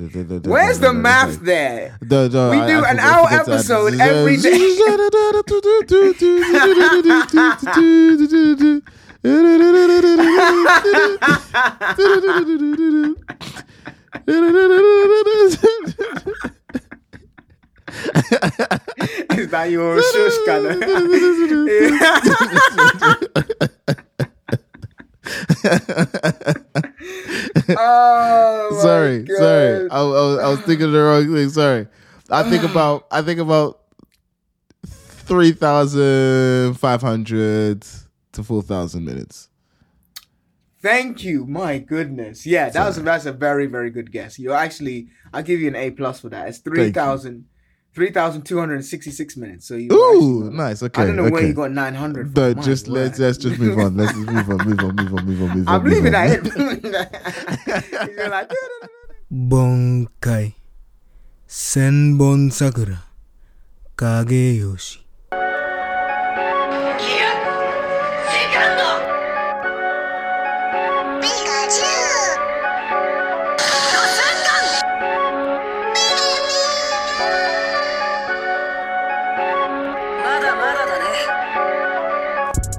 Where's the math there? The, the, We I- do I an forgot- hour forgot to add- episode every Is that your shush oh, sorry, sorry. I, I, was, I was thinking of the wrong thing. Sorry. I think about I think about three thousand five hundred to four thousand minutes. Thank you. My goodness. Yeah, that was that's a very very good guess. You're actually I'll give you an A plus for that. It's you. 3,000 3,266 minutes. So you Ooh, nice. Okay. I don't know okay. where you got 900 But mine, just right? let's, let's just move on. Let's just move on, move on, move on, move on, move on. I'm move leaving on. that. You're like, Bankai. Senbon Sakura. Kageyoshi.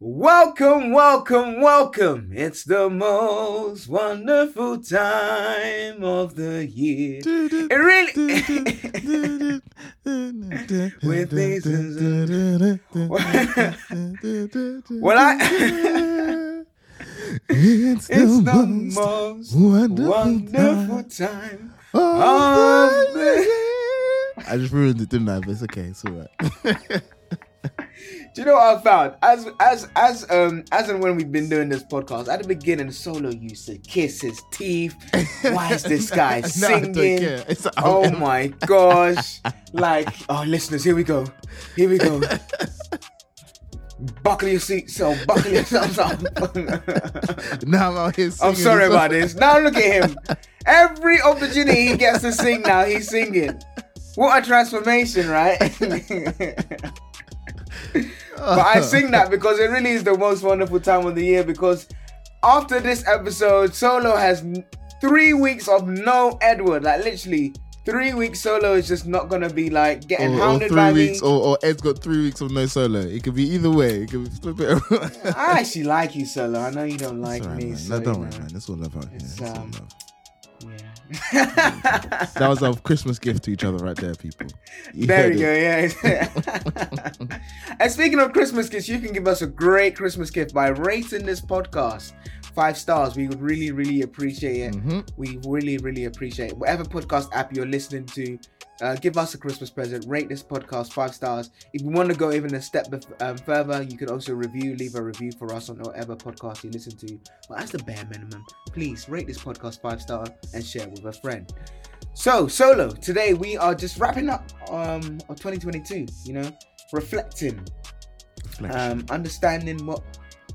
Welcome, welcome, welcome. It's the most wonderful time of the year. It really. With these- well, I. it's, it's the most wonderful, wonderful time time of the. year. I just ruined it, didn't I? But it's okay. It's all right. Do you know what I found? As as as um as and when we've been doing this podcast, at the beginning, Solo used to kiss his teeth. Why is this guy No, singing? It's, Oh my gosh! Like, oh, listeners, here we go. Here we go. Buckle your seatbelt. Buckle yourselves up. Now I'm out here I'm sorry about this. Now look at him. Every opportunity he gets to sing now, he's singing. What a transformation, right? but I sing that because it really is the most wonderful time of the year because after this episode, Solo has three weeks of no Edward. Like literally, three weeks Solo is just not gonna be like getting Or, or hounded three by weeks, me. or, or Ed's got three weeks of no solo. It could be either way. It could be flip it around. I actually like you, Solo. I know you don't like all right, me. man. So, no, don't worry, know. man. It's all love out here. It's, It's all um, love. Yeah. That was our Christmas gift to each other right there, people. You There we go, it. yeah. and speaking of Christmas gifts, you can give us a great Christmas gift by rating this podcast five stars. We would really, really appreciate it. Mhm. We really, really appreciate it. Whatever podcast app you're listening to, uh, give us a Christmas present. Rate this podcast five stars. If you want to go even a step bef- um, further, you can also review, leave a review for us on whatever podcast you listen to. Well, that's the bare minimum. Please rate this podcast five star and share with a friend. So, solo. Today we are just wrapping up um of 2022. You know, reflecting, um, understanding what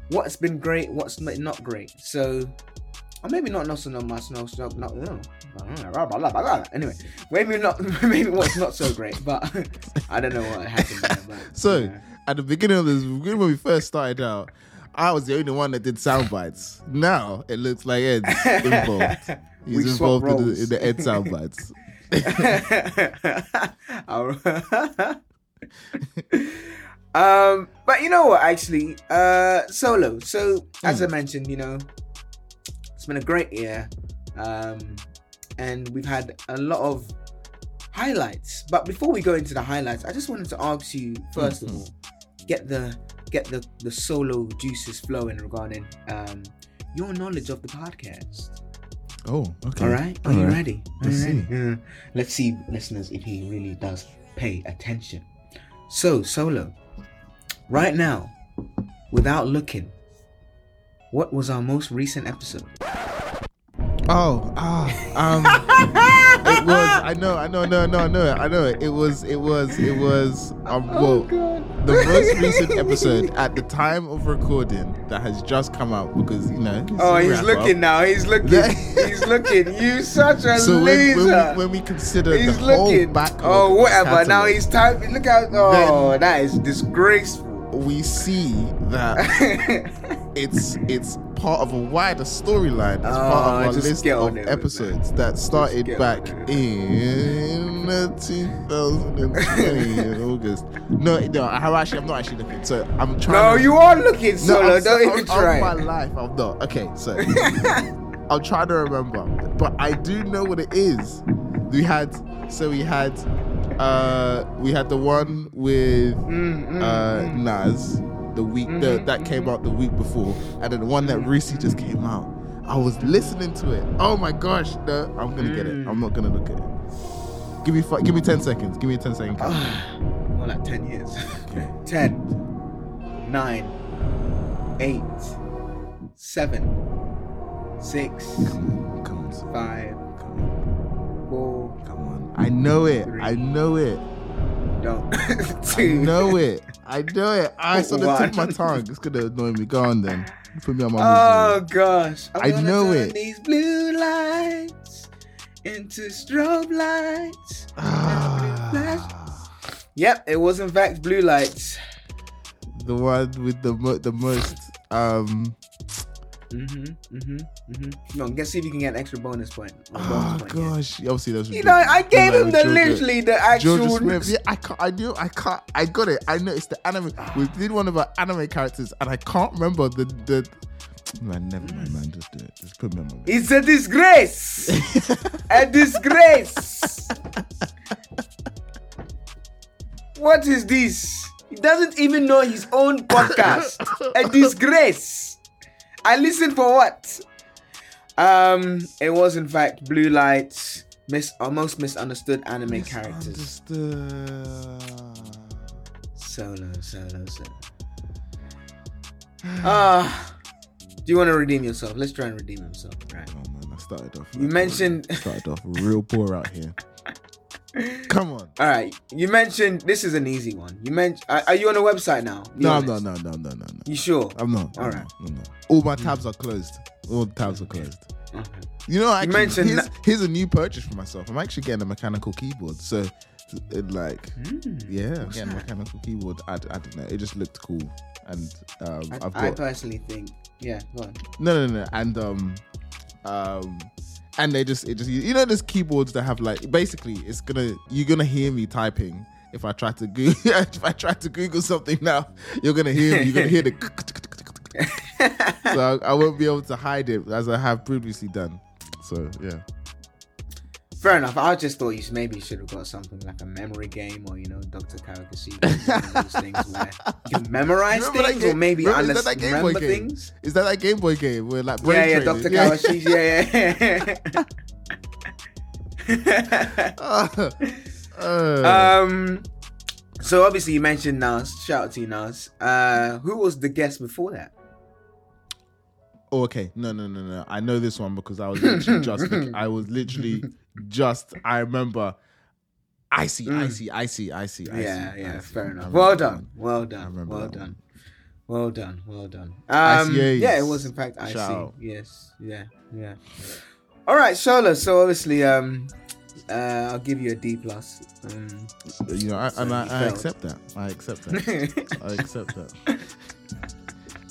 what's been great, what's not great. So, or maybe not not so not much, no, so not no. Anyway, maybe not, maybe what's not so great, but I don't know what happened. There, but, So yeah. at the beginning of this, when we first started out, I was the only one that did sound bites. Now it looks like Ed's involved. He's involved in the, in the Ed sound bites. um, but you know what? Actually, uh, solo. So as I mentioned, you know, it's been a great year, um, and we've had a lot of highlights. But before we go into the highlights, I just wanted to ask you 1st of all, get the get the the solo juices flowing regarding um your knowledge of the podcast. Oh, okay. All right, are All you right. ready? Are Let's you ready? see. Yeah. Let's see, listeners, if he really does pay attention. So, solo, right now, without looking, what was our most recent episode? Oh, ah, um, it was. I know, I know, no, no, no, I know. It was, it was, it was. Um, well, the most recent episode at the time of recording that has just come out because you know. Oh, he's looking up. now. He's looking. he's looking. You such a So when, when, loser. we, when we consider he's the whole looking. backlog, Oh, of whatever. Now he's typing. Look out. Oh, that is disgraceful. we see that it's it's part of a wider storyline. It's Oh, part of our just list of on it episodes that started back in uh, 2020 in August. No, no, I have actually. I'm not actually looking. So I'm trying. No, to, you are looking No, solo. I'm, Don't so- even try. My life, I'm not. Okay, so I'm trying to remember, but I do know what it is. We had, so we had, uh, we had the one with Mm, mm, uh mm. Nas the week the, Mhm, that came out the week before, and then the one that recently just came out. I was listening to it. Oh my gosh! No, I'm gonna get it. Mm. I'm not gonna look at it. Give me five, give me ten seconds. Give me a 10 second count. More like 10 years. Okay. 10, 9, 8, 7, 6, Come on, come on. 5, come on, 4, come on. I know it. I know it. don't. I 2, know it. I know it. I saw the tip of my tongue. It's gonna annoy me. Go on then. Put me on my Oh misery. gosh. I'm I know it. These blue lights into strobe lights. Ah, Yep, it was in fact blue lights. the one with the mo- the most um. Mm-hmm. Mm-hmm. Mm-hmm. Come on, let's see if you can get an extra bonus point. or bonus Oh point here. gosh! Obviously, those. You know, I gave him the Georgia, literally the actual. Yeah, I can't. I knew. I can't. I got it. I know it's the anime. We did one of our anime characters, and I can't remember the the. Man, never mind, man. Just do it. Just put me on my. It's a disgrace. a disgrace. what is this? He doesn't even know his own podcast. a disgrace. I listened for what? Um, it was in fact Blue Lights, mis- our most misunderstood anime characters. Solo, solo, solo. Ah, do you want to redeem yourself? Let's try and redeem himself. Right. Oh man, I started off. You mentioned. started off real poor out here. Come on. All right. You mentioned this is an easy one. You mentioned. Are, are you on a website now? Be No, honest. no, no, no, no, no, no. You sure? I'm not. All I'm right. not, not. All my tabs are closed. All the tabs are closed. Okay. You know, I mentioned here's, that- here's a new purchase for myself. I'm actually getting a mechanical keyboard. So, it, like, Hmm. yeah, getting a mechanical keyboard. I, I don't know. It just looked cool, and um, I, I've I personally think. Yeah. Go on. no, no, no, and um, um, and they just it just you know, there's keyboards that have like basically it's gonna you're gonna hear me typing. If I try to Google, if I try to Google something now, you're gonna hear me. You're gonna hear the. so I, I won't be able to hide it as I have previously done. So yeah. Fair enough. I just thought you maybe you should have got something like a memory game or you know Dr. Karakasi. One of those things where you can memorize Remember things or maybe remember- under- that Game Boy remember game? things. Is that that Game Boy game where like brain Yeah, yeah? Dr. Kawashi. Yeah, yeah. Uh, uh, um. So obviously you mentioned Nas. Shout out to you, Nas. Uh, who was the guest before that? Oh, okay, no, no, no, no. I know this one because I was literally just. look- I was literally just. I remember. I see, I Mm. see, I see, I see. I yeah, see, yeah. I see. Fair enough. Well done. one. Well I done. Well done. one. Well done. Well done. Um, ICAs. yeah, it was in fact Icy. Shout out. Yes. Yeah. Yeah. All right, Shola. So obviously, um, uh, I'll give you a D plus. Um, You know, I, So and I, I accept that. I accept that. I accept that.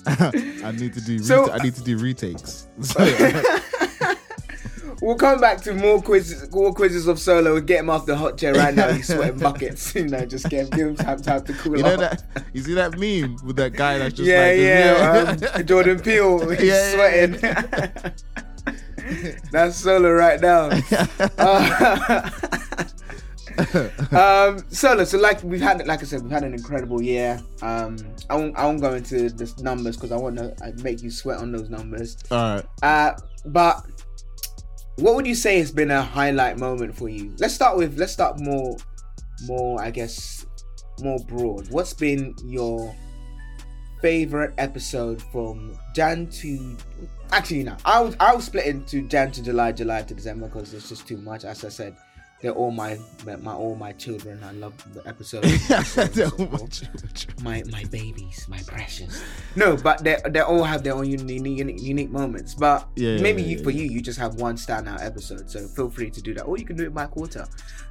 I need to do. So- reta- I need to do retakes. we'll come back to more quizzes, more quizzes of Solo. We'll get him off the hot chair right now. He's sweating buckets. You know, just give, give him time, time to cool you know off. that? You see that meme with that guy that's just yeah, like, yeah. Um, Jordan Peele, he's Yeah, sweating. That's Solo right now. Uh, um, Solo. So like we've had, like I said, we've had an incredible year. Um, I won't, I won't go into the numbers because I want to make you sweat on those numbers. All right. Uh, but what would you say has been a highlight moment for you? Let's start with let's start more, more I guess, more broad. What's been your favorite episode from Jan to actually no. I'll I'll split into Jan to July, July to December because it's just too much. As I said, they're all my my all my children. I love the episodes. My my my babies, my precious. No, but they they all have their own unique unique, unique moments. But Yeah, maybe yeah, you yeah, for you, you just have one standout episode. So feel free to do that, or you can do it by quarter,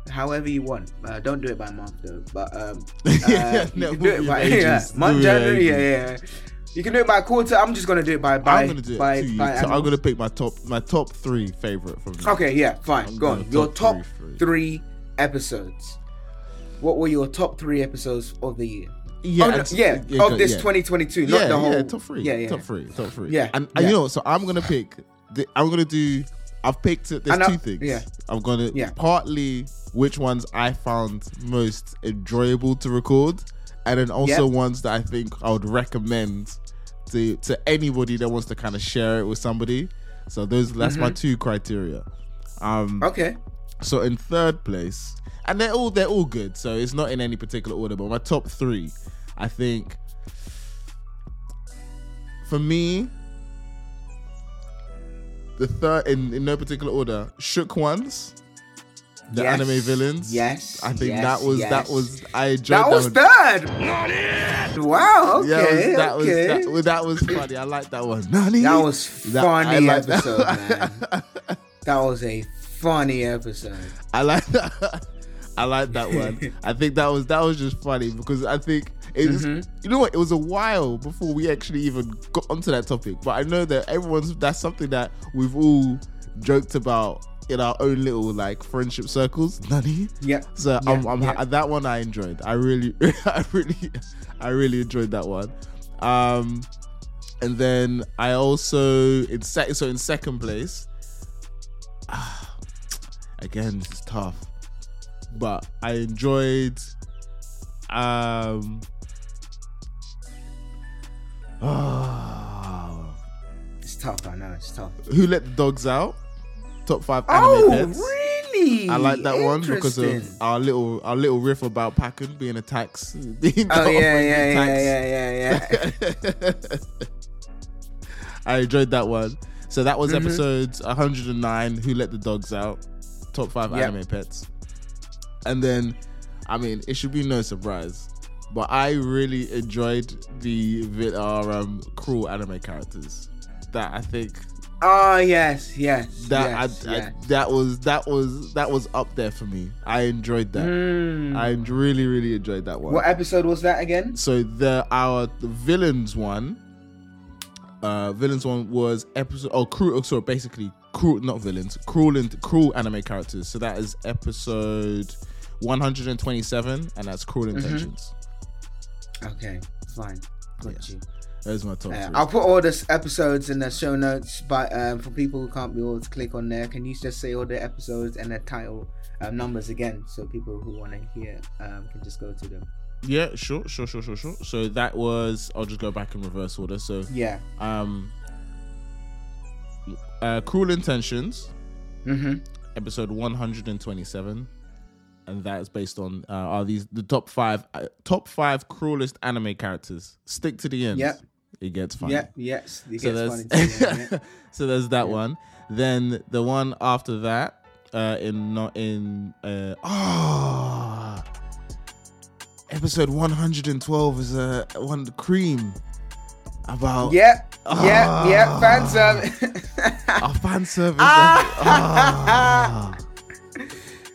however you want. Uh, don't do it by month though. But um, uh, no, do it by yeah, month January. Yeah, yeah. You can do it by quarter. I'm just gonna do it by by I'm gonna do it by, to you. by So I'm gonna pick my top my top three favorite from. Okay, yeah, fine. I'm Go on. going Your top three three, three, episodes. What were your top three episodes of the year? Yeah, Oh, no, and- yeah, of this yeah. 2022, yeah, not the whole. yeah, top three. Yeah, yeah. top three, top three. Yeah, and, and yeah. you know, so I'm gonna pick. The, I'm gonna do. I've picked. There's And I- two things. yeah. I'm gonna Yeah. partly which ones I found most enjoyable to record, and then also Yeah. ones that I think I would recommend to to anybody that wants to kind of share it with somebody. So those that's my Mm-hmm. two criteria. Um, Okay. so in third place, and they're all they're all good. So it's not in any particular order, but my top three, I think, for me, the third in, in no particular order, shook ones, the Yes, anime villains. yes, I think yes, that was that was I enjoyed That was one. third. Wow. Okay. Yeah, that was, okay. that was that, was that funny. I like that one. Nani? That was That- funny that. episode, man. That was a funny episode. I like that. I like that one. I think that was that was just funny because I think it was, Mhm. you know what it was a while before we actually even got onto that topic. But I know that everyone's that's something that we've all joked about in our own little like friendship circles. Nani? Yeah. So Yeah, I'm, I'm yeah. that one I enjoyed. I really, I really, I really enjoyed that one. Um, and then I also in sec- so in second place. again, this is tough, but I enjoyed. Um. ah, It's tough. I know. It's tough. who let the dogs out? Top five anime Oh, pets. really? I like that one because of our little our little riff about Pakkun being a tax. Being Oh yeah, yeah, tax. yeah, yeah, yeah, yeah. I enjoyed that one. So that was Mhm. episode 109. Who let the dogs out? Top five Yep. anime pets. And then, I mean, it should be no surprise, but I really enjoyed the our um, cruel anime characters. That I think Oh yes, yes, that yes, I, yes. I, that was that was that was up there for me. I enjoyed that. Mm. I really really enjoyed that one. What episode was that again? So the our the villains one, uh, villains one was episode. Oh, cruel. Oh, sorry, basically cruel, not villains. Cruel and cruel anime characters. So that is episode 127, and that's cruel Mm-hmm. intentions. Okay, fine. Got you. Those are my top Uh. I'll put all the episodes in the show notes, but um, for people who can't be able to click on there, can you just say all the episodes and the title uh, numbers again, so people who want to hear um, can just go to them. yeah, sure, sure, sure, sure, sure. So that was. I'll just go back in reverse order. So Yeah. um, uh, cruel intentions. Mm-hmm. episode 127 and that is based on uh, are these the top five uh, top five cruelest anime characters stick to the end Yep. It gets funny Yeah. Yes. It so gets there's funny. too, yeah, yeah. so there's that Yeah. one then the one after that uh in not in uh ah episode 112 is a uh, one cream about Yeah. Yeah. Yeah. Ah. Fan service. a fan service Ah.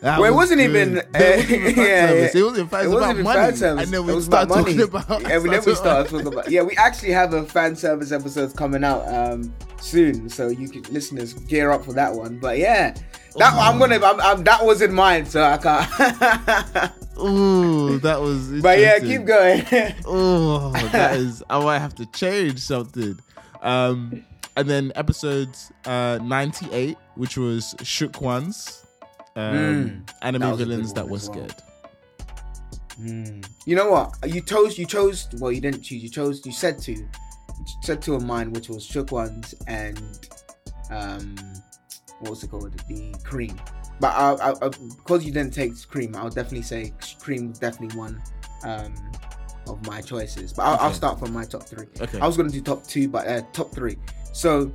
That Well, it wasn't good. even, uh, it wasn't even fan yeah, service. yeah. It wasn't fan It wasn't about money. fan service. And then we was start talking about. Yeah, we then we start talking about. Yeah, we actually have a fan service episode coming out um soon, so you can listeners gear up for that one. But yeah, that I'm gonna. I'm, I'm, that was in mind, so I can't. Ooh, that was. but yeah, keep going. Oh, that is. I might have to change something. Um, and then episode uh 98, which was Shook Ones, um, Mm, anime that was good villains that were well. scared. Hmm. You know what? You chose. You chose. Well, you didn't choose. You chose. You said to. You said to of mine, which was shook ones and um, what was it called? The cream. But I, I, I, because you didn't take cream, I'll definitely say cream definitely one um of my choices. But I'll, I'll start from my top three. Okay. I was gonna do top two, but uh, top three. So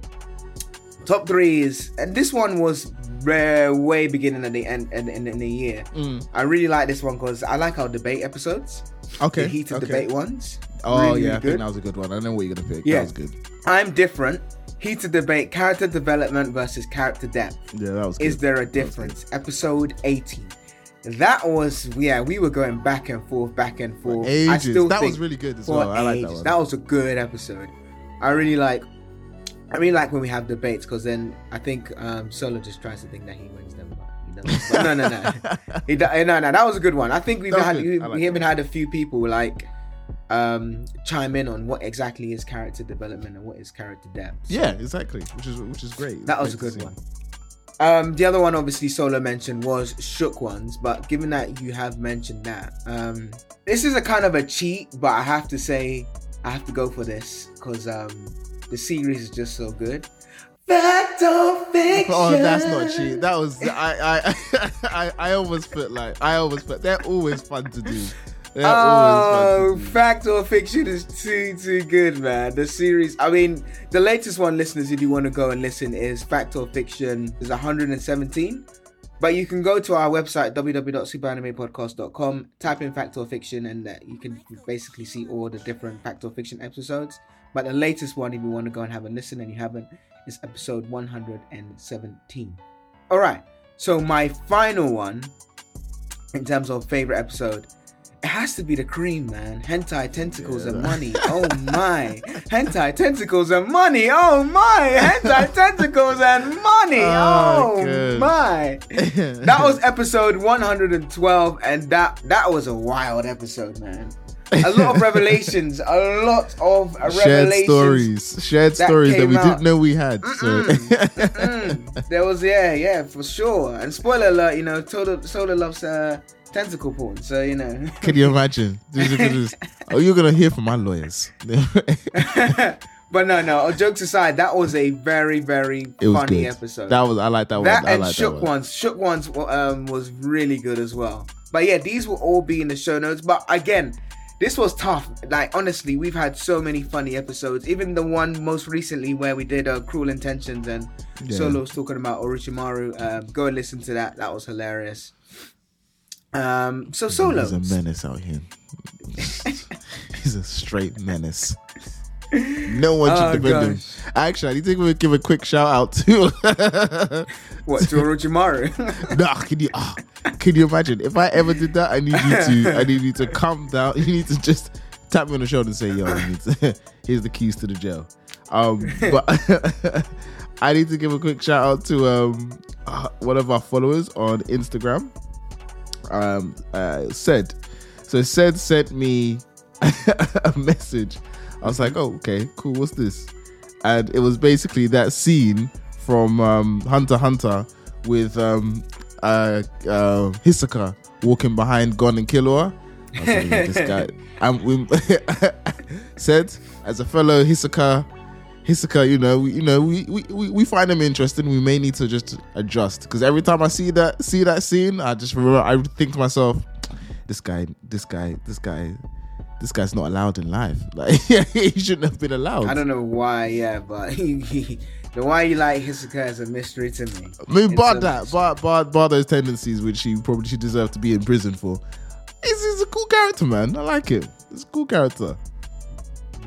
top three is, and this one was rare, way beginning of the end in, in, the year. Mm. I really like this one because I like our debate episodes, Okay. the heated okay. debate ones. Oh Really, yeah, really I good. think that was a good one. I know what you're gonna pick. Yeah. That was good. I'm different. Heated debate, character development versus character depth. Yeah, that was good. Is there a difference? Episode 18. That was yeah, we were going back and forth, back and forth. I Ages. still That was really good as well. I like that one. That was a good episode. I really like. I really like when we have debates because then I think um, Solo just tries to think that he wins them, but he doesn't. But no, no, no. He no, no, that was a good one. I think we've had we, like we even had a few people like um chime in on what exactly is character development and what is character depth. So yeah, exactly. Which is which is great. that was a good one. Um, the other one, obviously, Solo mentioned was Shook Ones, but given that you have mentioned that, um, this is a kind of a cheat, but I have to say, I have to go for this because um, the series is just so good. Fact or fiction? Oh, that's not cheat. That was I I I I almost felt like I always felt they're always fun to do. They're Oh, always fun to do. fact or fiction is too too good, man. The series, I mean, the latest one, listeners, if you want to go and listen, is Fact or Fiction is 117. But you can go to our website www.superanimepodcast.com, type in Fact or Fiction, and uh, you can basically see all the different Fact or Fiction episodes. But the latest one, if you want to go and have a listen and you haven't, is episode 117. All right. So my final one, in terms of favorite episode, it has to be the cream, man. Hentai tentacles Yeah. and money. Oh my. Hentai tentacles and money. Oh my. Hentai tentacles and money. Oh, Oh, my. That was episode 112, and that that was a wild episode, man. A lot of revelations. A lot of shared revelations. stories, shared that stories that we out. didn't know we had. So Mm, there was yeah, yeah, for sure. And spoiler alert, you know, Soda Soda loves uh, tentacle porn, so you know. can you imagine? This is- this is- oh, you're gonna hear from my lawyers. but no, no. Jokes aside, that was a very, very It funny episode. That was I like that, that one. And like shook that one. ones, shook ones um, was really good as well. But yeah, these will all be in the show notes. But again, this was tough. Like honestly, we've had so many funny episodes. Even the one most recently where we did uh, Cruel Intentions and Yeah. Solo was talking about Orochimaru. Um, go and listen to that. That was hilarious. Um, so Solo. He's a menace out here. He's a straight menace. No one should Oh, defend him. Actually, I need to give a, give a quick shout out to. What to Orochimaru? nah, can you? ah, can you imagine if I ever did that? I need you to. I need you to calm down. You need to just tap me on the shoulder and say, "Yo, need to, here's the keys to the jail." Um, but I need to give a quick shout out to um uh, one of our followers on Instagram. Um, uh, said so. Said sent me a message. I was like, "Oh, okay, cool. What's this?" And it was basically that scene from um, Hunter Hunter with um, uh, uh, Hisoka walking behind Gon and Killua. I was like, yeah, this guy. And we said, as a fellow Hisoka, Hisoka, you know, we, you know, we, we, we, we find him interesting. We may need to just adjust because every time I see that see that scene, I just remember. I think to myself, this guy, this guy, this guy. This guy's not allowed in life. Like he shouldn't have been allowed. I don't know why, yeah, but he, he, the why you like Hisoka is a mystery to me. I mean, bar that, bar, bar, bar those tendencies which he probably should deserve to be in prison for. He's, he's a cool character, man. I like him. He's a cool character.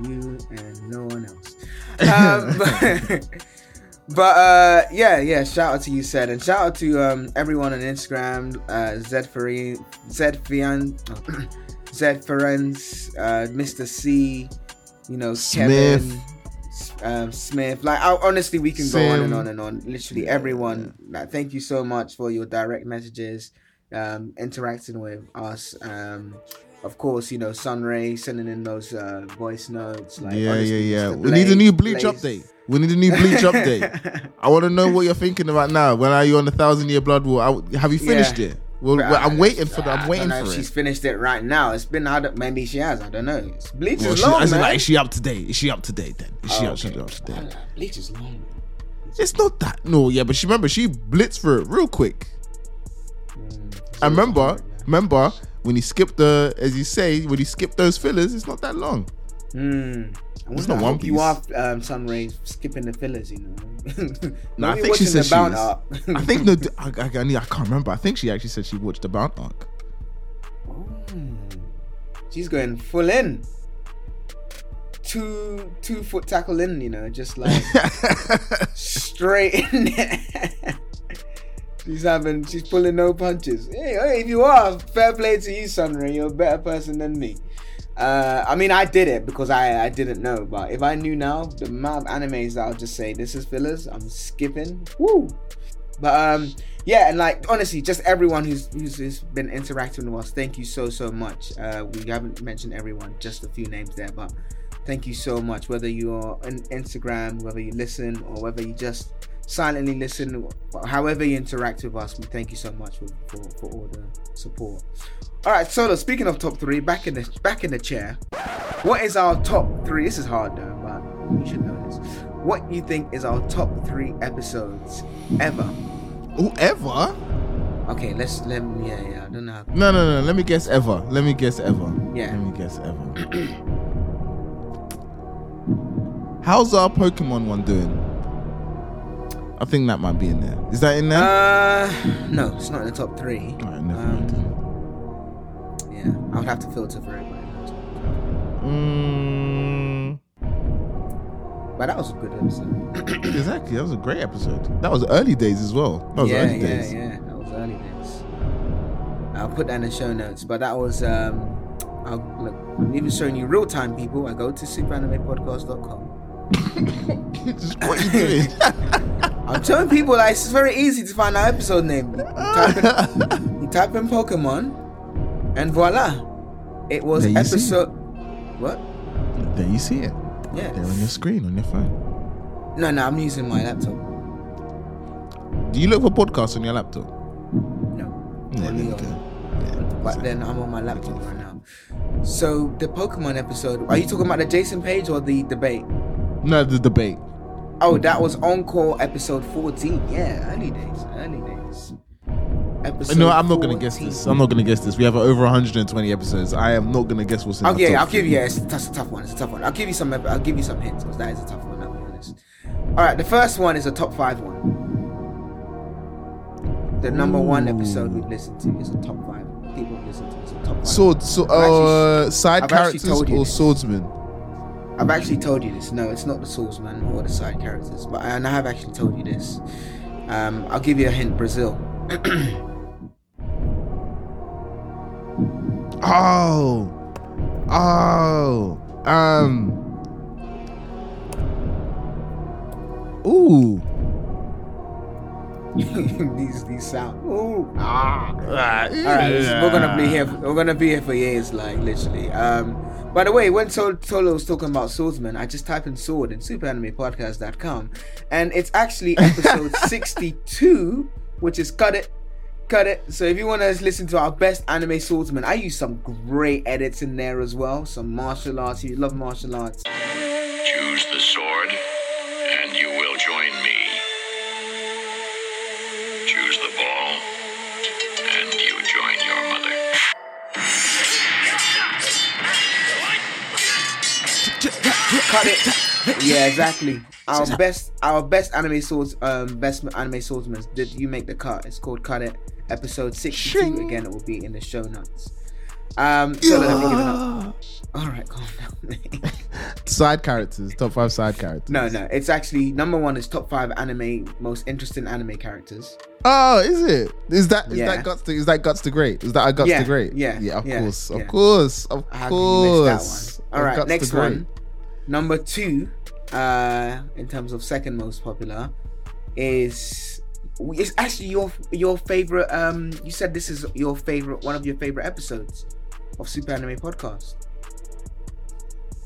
you and no one else. Um, but but, uh, yeah, yeah. Shout out to you, said, and shout out to um, everyone on Instagram. Uh, Zed Ferry, Zed Fian, Zed Ferenz, uh, Mr. C, you know, Smith. Kevin. Um, Smith, like I, honestly, we can go on and on and on. Literally Yeah, everyone. Like, thank you so much for your direct messages, um, interacting with us. Um, of course, you know Sunray sending in those uh, voice notes. Like, yeah, honestly, yeah, yeah. We need a new bleach Blaze- update. We need a new bleach update. I want to know what you're thinking about now. When are you on the thousand year blood war? I- have you finished Yeah. it? Well, But well, I'm waiting for that. I I'm don't waiting know if for She's finished it right now. It's been I don't- maybe she has. I don't know. It's Bleach Well, is she- long, as in, man. like, is she up to date? Is she up to date then? Is she Oh, up, she okay. up to date? Bleach is long. It's not that. No, yeah, but she remember she blitzed for it real quick. Mm, I remember, remember when you skipped the, as you say, when you skipped those fillers, it's not that long. Mm. Wonder- not I One hope You Piece. are um, Sunray skipping the fillers, you know. No, I think she said she was. I think no, I, I, I, I can't remember. I think she actually said she watched the Bount arc. Mm. She's going full in. Two two foot tackle in, you know, just like straight in there. she's having she's pulling no punches. Hey, hey, if you are, fair play to you, Sunray. You're a better person than me. Uh, I mean, I did it because I, I didn't know, but if I knew now, the amount of animes that I'll just say this is fillers, I'm skipping. Woo! But um, yeah, and like honestly, just everyone who's who's, who's been interacting with us, thank you so so much. Uh, we haven't mentioned everyone, just a few names there, but thank you so much. Whether you're on Instagram, whether you listen, or whether you just silently listen, however you interact with us, we thank you so much for, for, for all the support. All right, Solo. Speaking of top three, back in the back in the chair. What is our top three? This is hard though, but you should know this. What you think is our top three episodes ever? Whoever? Okay, let's let me. Yeah, yeah. I don't know. How, No, no, no. Let me guess. Ever. Let me guess. Ever. Yeah. Let me guess. Ever. How's our Pokemon one doing? I think that might be in there. Is that in there? uh, no, it's not in the top three. Never um, mind. Yeah, I would have to filter for it. Mm, But that was a good episode. exactly. That was a great episode. That was early days as well. That was yeah, early yeah, days. yeah. That was early days. I'll put that in the show notes. But that was um, I'll look. I'm even showing you real time, people. I go to superanimepodcast.com. What you doing? I'm telling people like it's very easy to find our episode name. You type in, you type in Pokemon, and voila, it was There you see. episode. What? there you see it. Yeah. There on your screen on your phone. No, no, I'm using my laptop. Do you look for podcasts on your laptop? No, Yeah, you on- go. but then I'm on my laptop right now. So the Pokemon episode. Are you talking about the Jason Paige or the debate? No, the debate. Oh, that was Encore episode 14. Yeah, early days. Early days. Episode no, I'm not gonna guess this. I'm not gonna guess this. We have over 120 episodes. I am not gonna guess what's in Okay, the I'll give you. Yeah, it's, that's a tough one. It's a tough one. I'll give you some. I'll give you some hints because that is a tough one. I'll be honest. All right, the first one is a top five one. The number one episode we've listened to is a top five. People have listened to is a top five. Sword, so, I've actually- uh, side I've characters or this. swordsman? I've actually told you this. No, it's not the swordsman or the side characters, but and I have actually told you this. Um, I'll give you a hint. Brazil. Oh, oh, um, ooh. these these sound. Ooh. Ah. All right, we're gonna be here. We're gonna be here for years, like literally. Um, by the way, when Tol- Tolo was talking about swordsman, I just typed in sword in superanimepodcast.com, and it's actually episode 62, which is cut it, cut it. So if you want to listen to our best anime swordsman, I use some great edits in there as well. Some martial arts. You love martial arts. Choose the sword, Cut it. Yeah, exactly. Our best, our best anime swords, um, best anime swordsman. Did you make the cut? It's called Cut It. Episode sixty-two. Shing. Again, it will be in the show notes. Um, so let me give it up. All right, calm down. Side characters, top five side characters. no, no, it's actually number one is top five anime most interesting anime characters. Oh, is it? Is that is Yeah. that guts to is that guts to great? Is that a guts Yeah, to great? yeah, yeah, of yeah, course, yeah. of course, of How can you miss course. All Of right, next one. Number two, uh, in terms of second most popular, is it's actually your your favorite. Um, you said this is your favorite, one of your favorite episodes of Super Anime Podcast.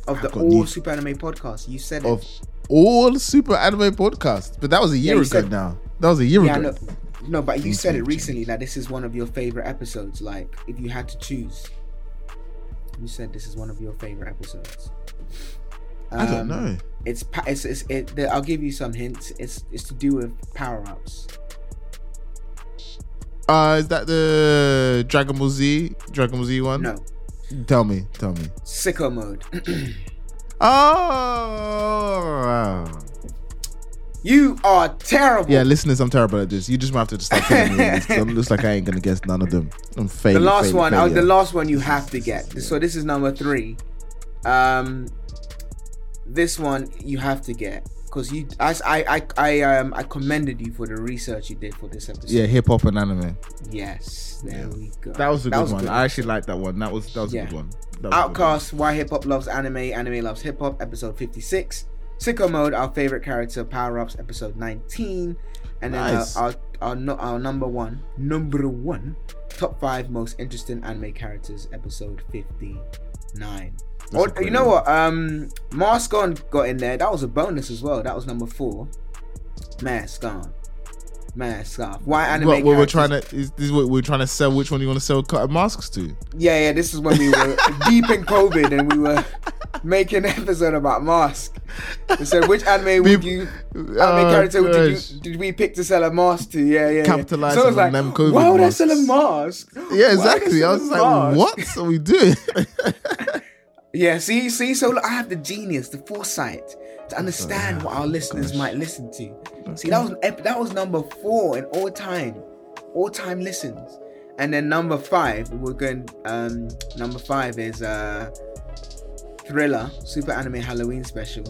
Of the all Super Anime Podcast, you said of it. all super anime podcasts, but that was a year you ago said- now. That was a year Yeah, ago. know. No, but you said it recently that this is one of your favorite episodes. Like, if you had to choose, you said this is one of your favorite episodes. I don't Um, know. It's it's, it's it. I'll give you some hints. It's it's to do with power ups. Uh, is that the Dragon Ball Z? Dragon Ball Z one? No, Tell me, tell me. sicko mode. Oh. You are terrible. Yeah, listeners, I'm terrible at this. You just might have to stop telling me It looks like I ain't gonna guess none of them. I'm failing. the last one, oh, failing. the last one you have to get. So this is number three. Um, this one you have to get because you, as I, I, I, um, I commended you for the research you did for this episode. Yeah, hip hop and anime. Yes, there we go. That was a good one. good. I actually like that one. That was that was a Yeah. good one. That a good one. Outcast, Why Hip Hop Loves Anime, Anime Loves Hip Hop, episode 56. Sicko Mode, Our Favorite Character, Power Ups, episode 19. And then Nice. our, our, no- our number one, number one, top five most interesting anime characters, episode 59. That's Or, you know what? Um, Mask On got in there. That was a bonus as well. That was number four. Mask On. Mask Off. Why anime What, what we're trying to is this is what we're trying to sell? Which one you want to sell masks to? Yeah, yeah, this is when we were deep in COVID and we were making an episode about mask. We said, which anime would you, anime Oh, character did, you, did we pick to sell a mask to? Yeah, yeah. yeah. So on like, them COVID why would I sell a mask? Yeah, exactly. I sell was like, what are we doing? Yeah, see, see, so I have the genius, the foresight to understand what our listeners might listen to. See, that was ep- that was number four in all time, all time listens. And then number five, we're going. Um, number five is uh, Thriller Super Anime Halloween Special.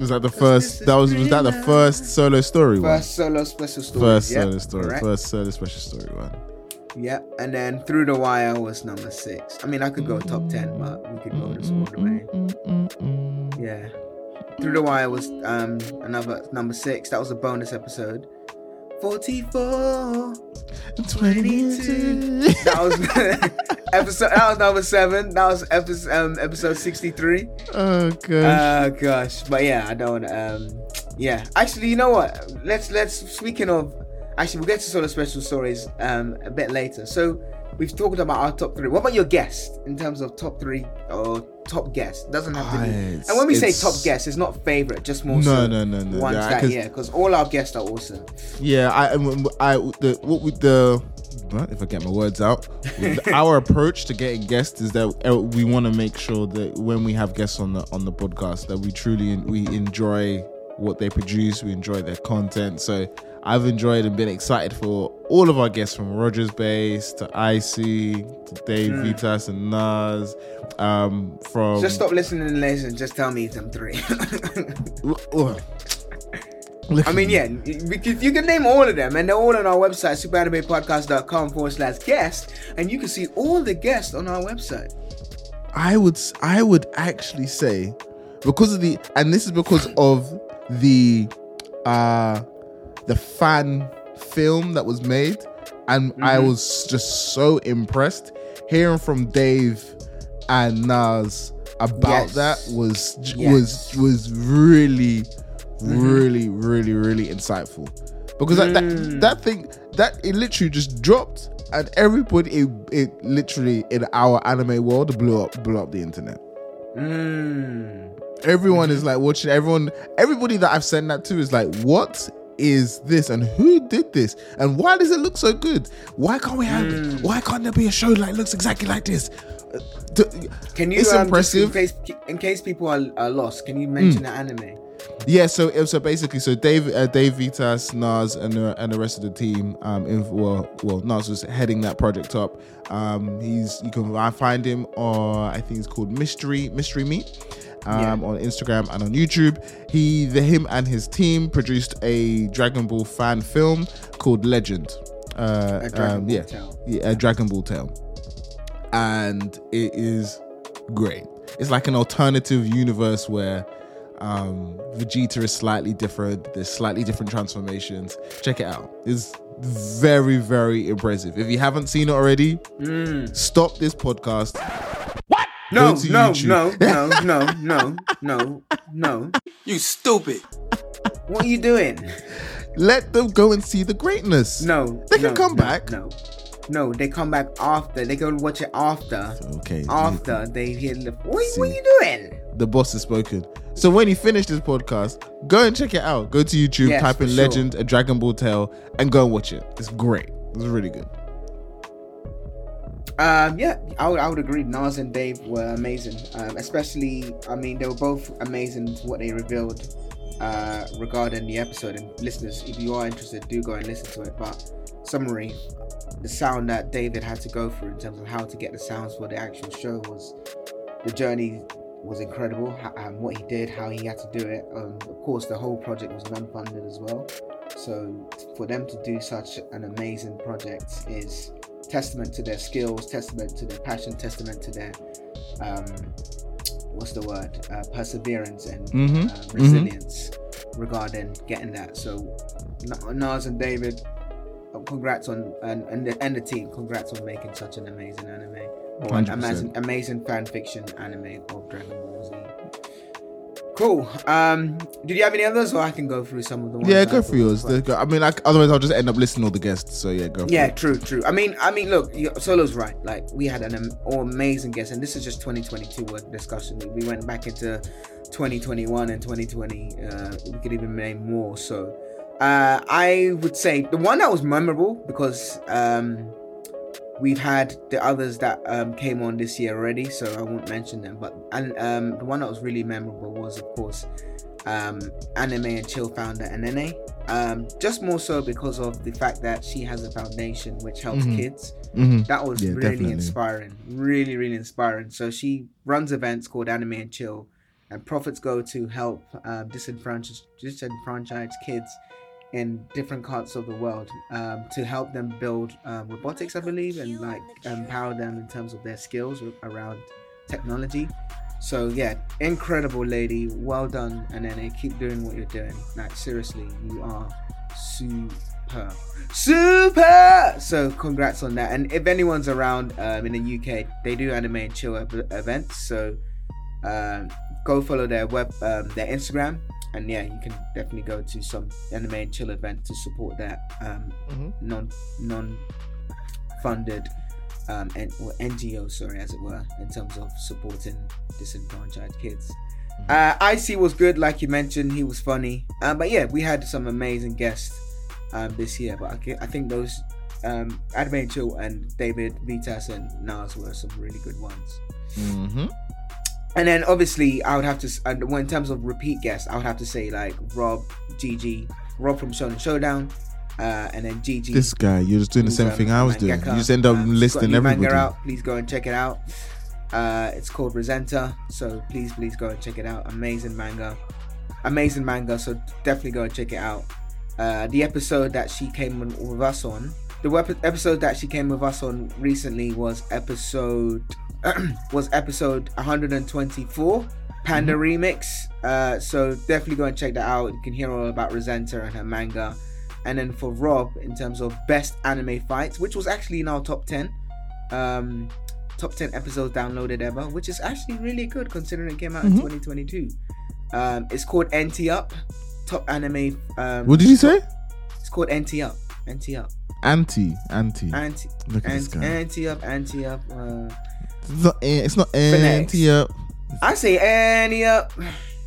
was that the first? That was was that the first solo story one? First solo special story. First Yep, solo story. correct. First solo special story one. Yep. And then Through the Wire was number six. I mean, I could go top ten, but we could go this all the way. Yeah. Through the Wire was um another number six. That was a bonus episode. 44 22 That was episode that was number seven. That was episode um episode 63. Oh gosh. Uh gosh. But yeah, I don't um yeah. Actually you know what? Let's let's speaking of actually we'll get to sort of special stories um a bit later. So we've talked about our top three. What about your guest in terms of top three or top guest? Doesn't have to Ah, be it's- and when we say top guest, it's not favorite, just more No, so no, no, no, ones yeah, that yeah, because all our guests are awesome. Yeah, I, I, the what with the if I get my words out, our approach to getting guests is that uh, we want to make sure that when we have guests on the on the podcast, that we truly we enjoy what they produce, we enjoy their content. So I've enjoyed and been excited for all of our guests from Rogers Base to Icy to Dave Vitas and Nas. Um, from Just stop listening and listen. Just tell me them three. I mean, yeah, because you can name all of them, and they're all on our website, superanimepodcast.com forward slash guest, and you can see all the guests on our website. I would I would actually say because of the and this is because of the uh the fan film that was made and I Mm-hmm. was just so impressed hearing from Dave and Nas about Yes. that was Yes. was was really really really really insightful because that, Mm. that that thing that it literally just dropped and everybody it, it literally in our anime world blew up blew up the internet Mm. everyone is like watching everyone everybody that i've sent that to is like what is this and who did this and why does it look so good why can't we have Mm. why can't there be a show that looks exactly like this Uh, Can you? it's um, impressive in, case, in case people are, are lost, can you mention the anime? Yeah, so so basically, so Dave, uh, Dave Vitas, Nas, and the, and the rest of the team, um, in, well, well, Nas was heading that project up. Um, he's you can I find him or I think it's called Mystery Mystery Meat. Um, on Instagram and on YouTube, he, the him and his team produced a Dragon Ball fan film called Legend. Uh, A Dragon um, Ball yeah, Tale. yeah, a Dragon Ball Tale, and it is great. It's like an alternative universe where um, Vegeta is slightly different. There's slightly different transformations. Check it out. It's very, very impressive. If you haven't seen it already, stop this podcast. No, no, YouTube. no, no, no, no, no, no. You stupid. What are you doing? Let them go and see the greatness. No, They can no, come no, back. No, no, they come back after. They go watch it after. Okay. After they hear the. What, what are you doing? The boss has spoken. So when you finish this podcast, go and check it out. Go to YouTube, Yes, type in sure. Legend, a Dragon Ball Tale, and go and watch it. It's great. It's really good. Um, yeah, I would, I would agree. Nas and Dave were amazing. Um, especially, I mean, they were both amazing to what they revealed uh, regarding the episode. And listeners, if you are interested, do go and listen to it. But summary, the sound that David had to go through in terms of how to get the sounds for the actual show was the journey was incredible. ho- Um, what he did, how he had to do it. Um, of course, the whole project was non-funded as well. So for them to do such an amazing project is testament to their skills, testament to their passion, testament to their um, what's the word uh, perseverance and Mhm, uh, resilience regarding getting that. So Nas and David, uh, congrats on and and the, and the team, congrats on making such an amazing anime or an 100%. amazing amazing fan fiction anime of Dragon Ball Z. Cool. Um, did you have any others, or I can go through some of the ones? Yeah, go thought for yours. I mean, like, otherwise I'll just end up listening to all the guests. So yeah, go. For Yeah, true, true. I mean, I mean, look, Solo's right. Like, we had an am- amazing guest, and this is just 2022 worth discussion. We went back into 2021 and 2020. Uh, we could even name more. So, uh, I would say the one that was memorable because um, we've had the others that um, came on this year already, so I won't mention them. But and um, the one that was really memorable was, of course, um, Anime and Chill founder Anene. Um, just more so because of the fact that she has a foundation which helps Mhm. kids. Mhm. That was Yeah, really definitely. inspiring. Really, really inspiring. So she runs events called Anime and Chill, and profits go to help um, disenfranchised, disenfranchised kids in different parts of the world um, to help them build um, robotics, I believe, and like empower them in terms of their skills around technology. So yeah, incredible lady. Well done, and then keep doing what you're doing. Like seriously, you are super, super. So congrats on that. And if anyone's around um, in the UK, they do anime and chill ev- events. So um, go follow their web, um, their Instagram, and yeah, you can definitely go to some anime and chill event to support that um, Mhm. non non funded um, N- or NGO, sorry, as it were, in terms of supporting disenfranchised kids. Uh, Icy was good, like you mentioned, he was funny. Um, but yeah, we had some amazing guests um, this year. But I, I think those um, Chill and David Vitas and Nas were some really good ones. Mhm. And then obviously, I would have to, and in terms of repeat guests, I would have to say like Rob, Gigi, Rob from Shonen Showdown, uh, and then Gigi. This guy, you're just doing the same um, thing I was doing. You just end up Um, he's got a listing everybody. out. Please go and check it out. Uh, it's called Resenta, so please, please go and check it out. Amazing manga, amazing manga. So definitely go and check it out. Uh, the episode that she came with us on, the episode that she came with us on recently was episode was episode 124 Panda remix. Uh, so definitely go and check that out. You can hear all about Resenta and her manga. And then for Rob, in terms of best anime fights, which was actually in our top 10, um, top 10 episodes downloaded ever, which is actually really good considering it came out in Mhm. 2022. Um, it's called NT Up, top anime. Um, What did you say? It's called NT Up, NT Up, Anti, anti. anti, Look at this anti, guy. anti up, anti up. Uh, It's not. It's not anti up. I say anti up.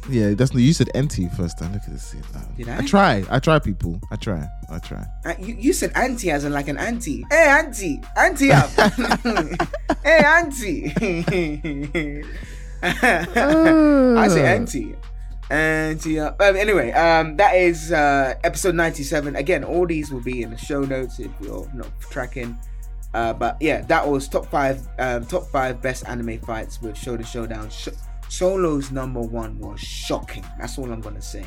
Yeah, that's no. You said anti first time. Look at this. Did I? I try. I try, people. I try. I try. Uh, you, you said anti as in like an auntie. Hey auntie, auntie up. hey auntie. I say auntie. Auntie up. Um, anyway, um, that is uh, episode 97. Again, all these will be in the show notes if you're not tracking. Uh, but yeah, that was top five, um, top five best anime fights with Shonen Showdown. Sh- Solo's number one was shocking. That's all I'm gonna say.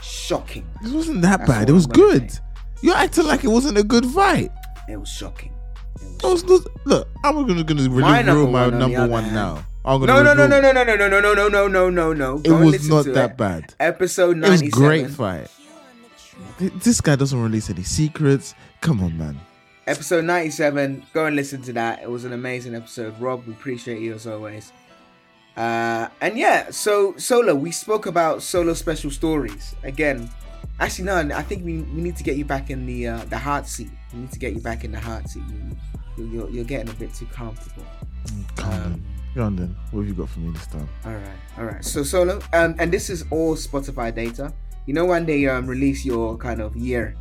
Shocking. This wasn't that That's bad. It was good. say. You're acting like it wasn't a good fight. It was shocking. It was I was look, I'm gonna gonna My reveal number my one, on number one hand- now. I'm gonna No, no, no, no, no, no, no, no, no, no, no, no, no, no. It was not that it. bad. Episode 97. It was great fight. This guy doesn't release any secrets. Come on, man. Episode 97. Go and listen to that. It was an amazing episode. Rob, we appreciate you as always. Uh, and yeah, so Solo, we spoke about Solo special stories. Again, actually, no, I think we, we need to get you back in the uh, the hard seat. We need to get you back in the hard seat. You, you, you're, you're getting a bit too comfortable. Um, on. Go on then. What have you got for me this time? All right, all right. So solo, um, and this is all Spotify data. You know when they um release your kind of year,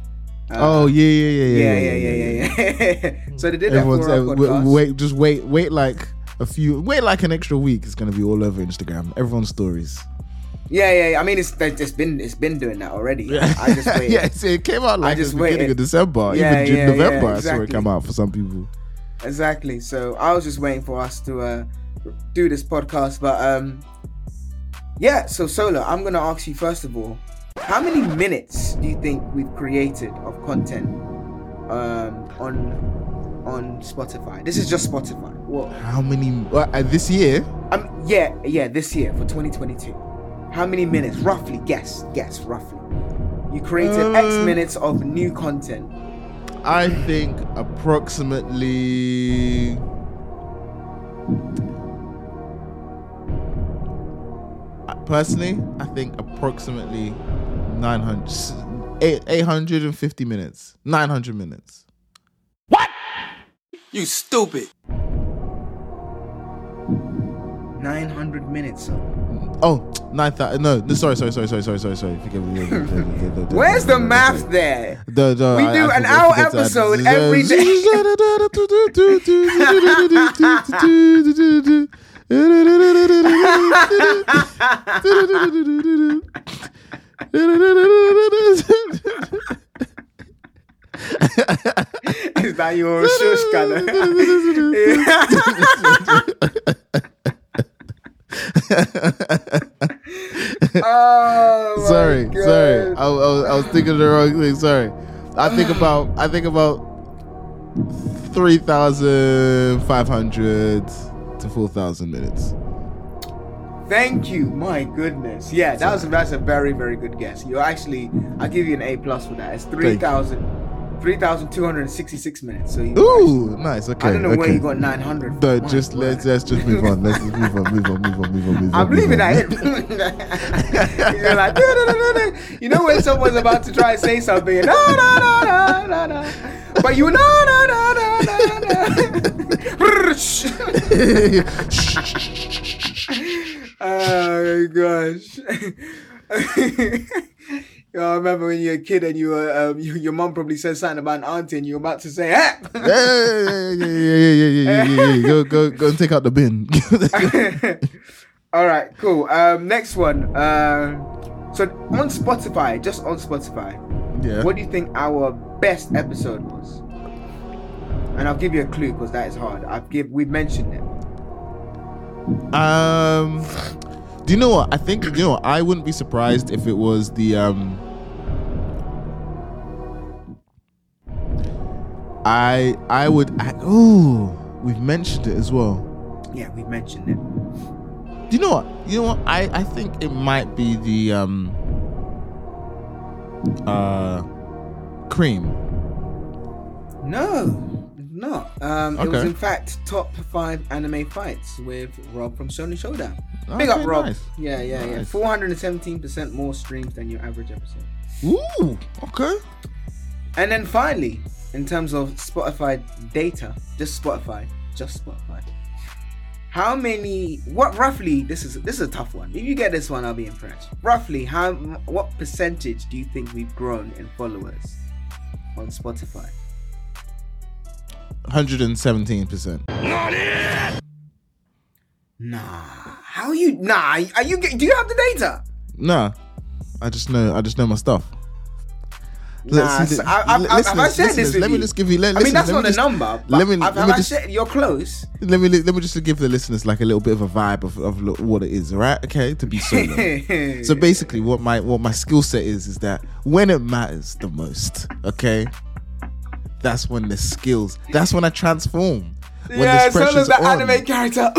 oh yeah, yeah, yeah, yeah, yeah, yeah, yeah, yeah. yeah. so they did that Everyone's for our podcast. wait, just wait, wait like a few, wait like an extra week. It's gonna be all over Instagram. Everyone's stories. Yeah, yeah, yeah. I mean, it's it's been it's been doing that already. Yeah. I just waited. yeah, it's- it came out like just the beginning waited. of December, Yeah, even yeah, November. yeah, I saw it exactly. come out for some people. Exactly. So I was just waiting for us to uh, do this podcast, but um, yeah. So Solo, I'm gonna ask you first of all, how many minutes do you think we've created of content um, on on Spotify? This is just Spotify. What? How many uh, uh, this year? Um, yeah, yeah. This year for 2022, how many minutes? Roughly, guess, guess, roughly. You created X Uh, minutes of new content. I think approximately. Personally, I think approximately 900, eight- 850 minutes, 900 minutes. What? You stupid. 900 minutes. So. Mm. Oh, 9,000. No, no, sorry, sorry, sorry, sorry, sorry, sorry, sorry. Forgive me. Where's the math there? The, the, We I- do I an hour forgot to add- episode every Is that your shush oh, sorry, God. sorry. I, I, was, I was thinking of the wrong thing. Sorry. I think about I think about three thousand five hundred four thousand minutes. Thank you. My goodness. Yeah, that was that's a very very good guess. You're actually I'll give you an A plus for that. It's you. 3,000 3,266 minutes. So you Ooh, nice. Okay. I don't know okay. where you got 900. No, just word. let's let's just move on. Let's just move on, move on, move on, move on, move on. I'm leaving that. You're like, "No, no, no, no, no." you know when someone's about to try and say something, no, no, no, no, no, no, but you, no, no, no, no, no, no oh gosh. you I remember when you were a kid and you were, um, you, your mom probably said something about an auntie and you were about to say, eh? yeah, yeah, yeah, yeah, yeah, yeah, yeah, yeah. Go, go, go and take out the bin. All right, cool. Um, next one. Uh, so on Spotify, just on Spotify. Yeah. What do you think our best episode was? And I'll give you a clue because that is hard. I've give we've mentioned it. Um, do you know what? I think you know. I wouldn't be surprised if it was the um. I I would. I, ooh, we've mentioned it as well. Yeah, we've mentioned it. Do you know what? You know what? I I think it might be the um. Uh, cream. No, not. Um, It was in fact top five anime fights with Rob from Shonen Showdown. Big Okay, up, Rob. nice. Yeah, yeah, yeah. Four hundred and seventeen percent more streams than your average episode. Ooh, okay. And then finally, in terms of Spotify data, just Spotify, just Spotify. How many? What roughly? This is this is a tough one. If you get this one, I'll be impressed. Roughly, how? What percentage do you think we've grown in followers on Spotify? 117%. Nah. How you? Nah. Are you? Do you have the data? Nah. I just know I just know my stuff. Nah. So I, I, I, have I listeners, this listeners, with let you? me just give you let, I mean, that's not me a number. Let me- let me I just- shared- you're close. let me let me just give the listeners like a little bit of a vibe of, of what it is, right? Okay, to be solo. so basically, what my what my skill set is is that when it matters the most, okay, that's when the skills. That's when I transform. When yeah, the so pressure's the on, anime character.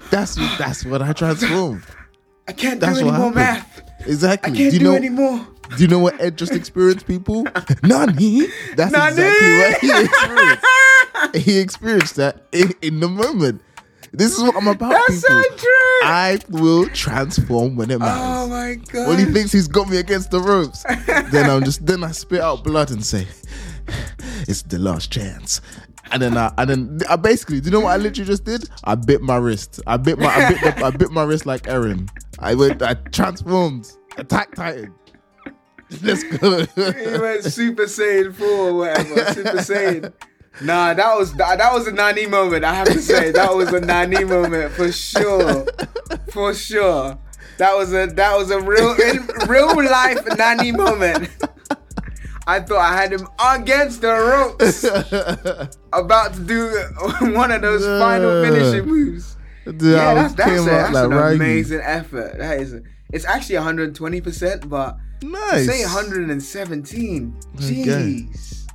that's that's when I transform. I can't That's do any more happened. math. Exactly. I can't do do, you know? any more. Do you know what Ed just experienced, people? Nani? That's Nani? exactly what he experienced. he experienced that in, in the moment. This is what I'm about, That's so true. I will transform when it matters. oh my god. when he thinks he's got me against the ropes, then I'm just then I spit out blood and say, "It's the last chance." And then I and then I basically, do you know what I literally just did? I bit my wrist. I bit my I bit, the, I bit my wrist like Eren. I went. I transformed. Attack Titan. Let's go. he went Super Saiyan 4 or whatever. Super Saiyan. Nah, that was that, that was a Nani moment. I have to say that was a Nani moment for sure, for sure. That was a that was a real in real life Nani moment. I thought I had him against the ropes, about to do one of those final finishing moves. Dude, yeah, that's, that's, a, that's like an Raggy. amazing effort. That is, it's actually 120 percent, but Nice. say 117. Okay. Jeez.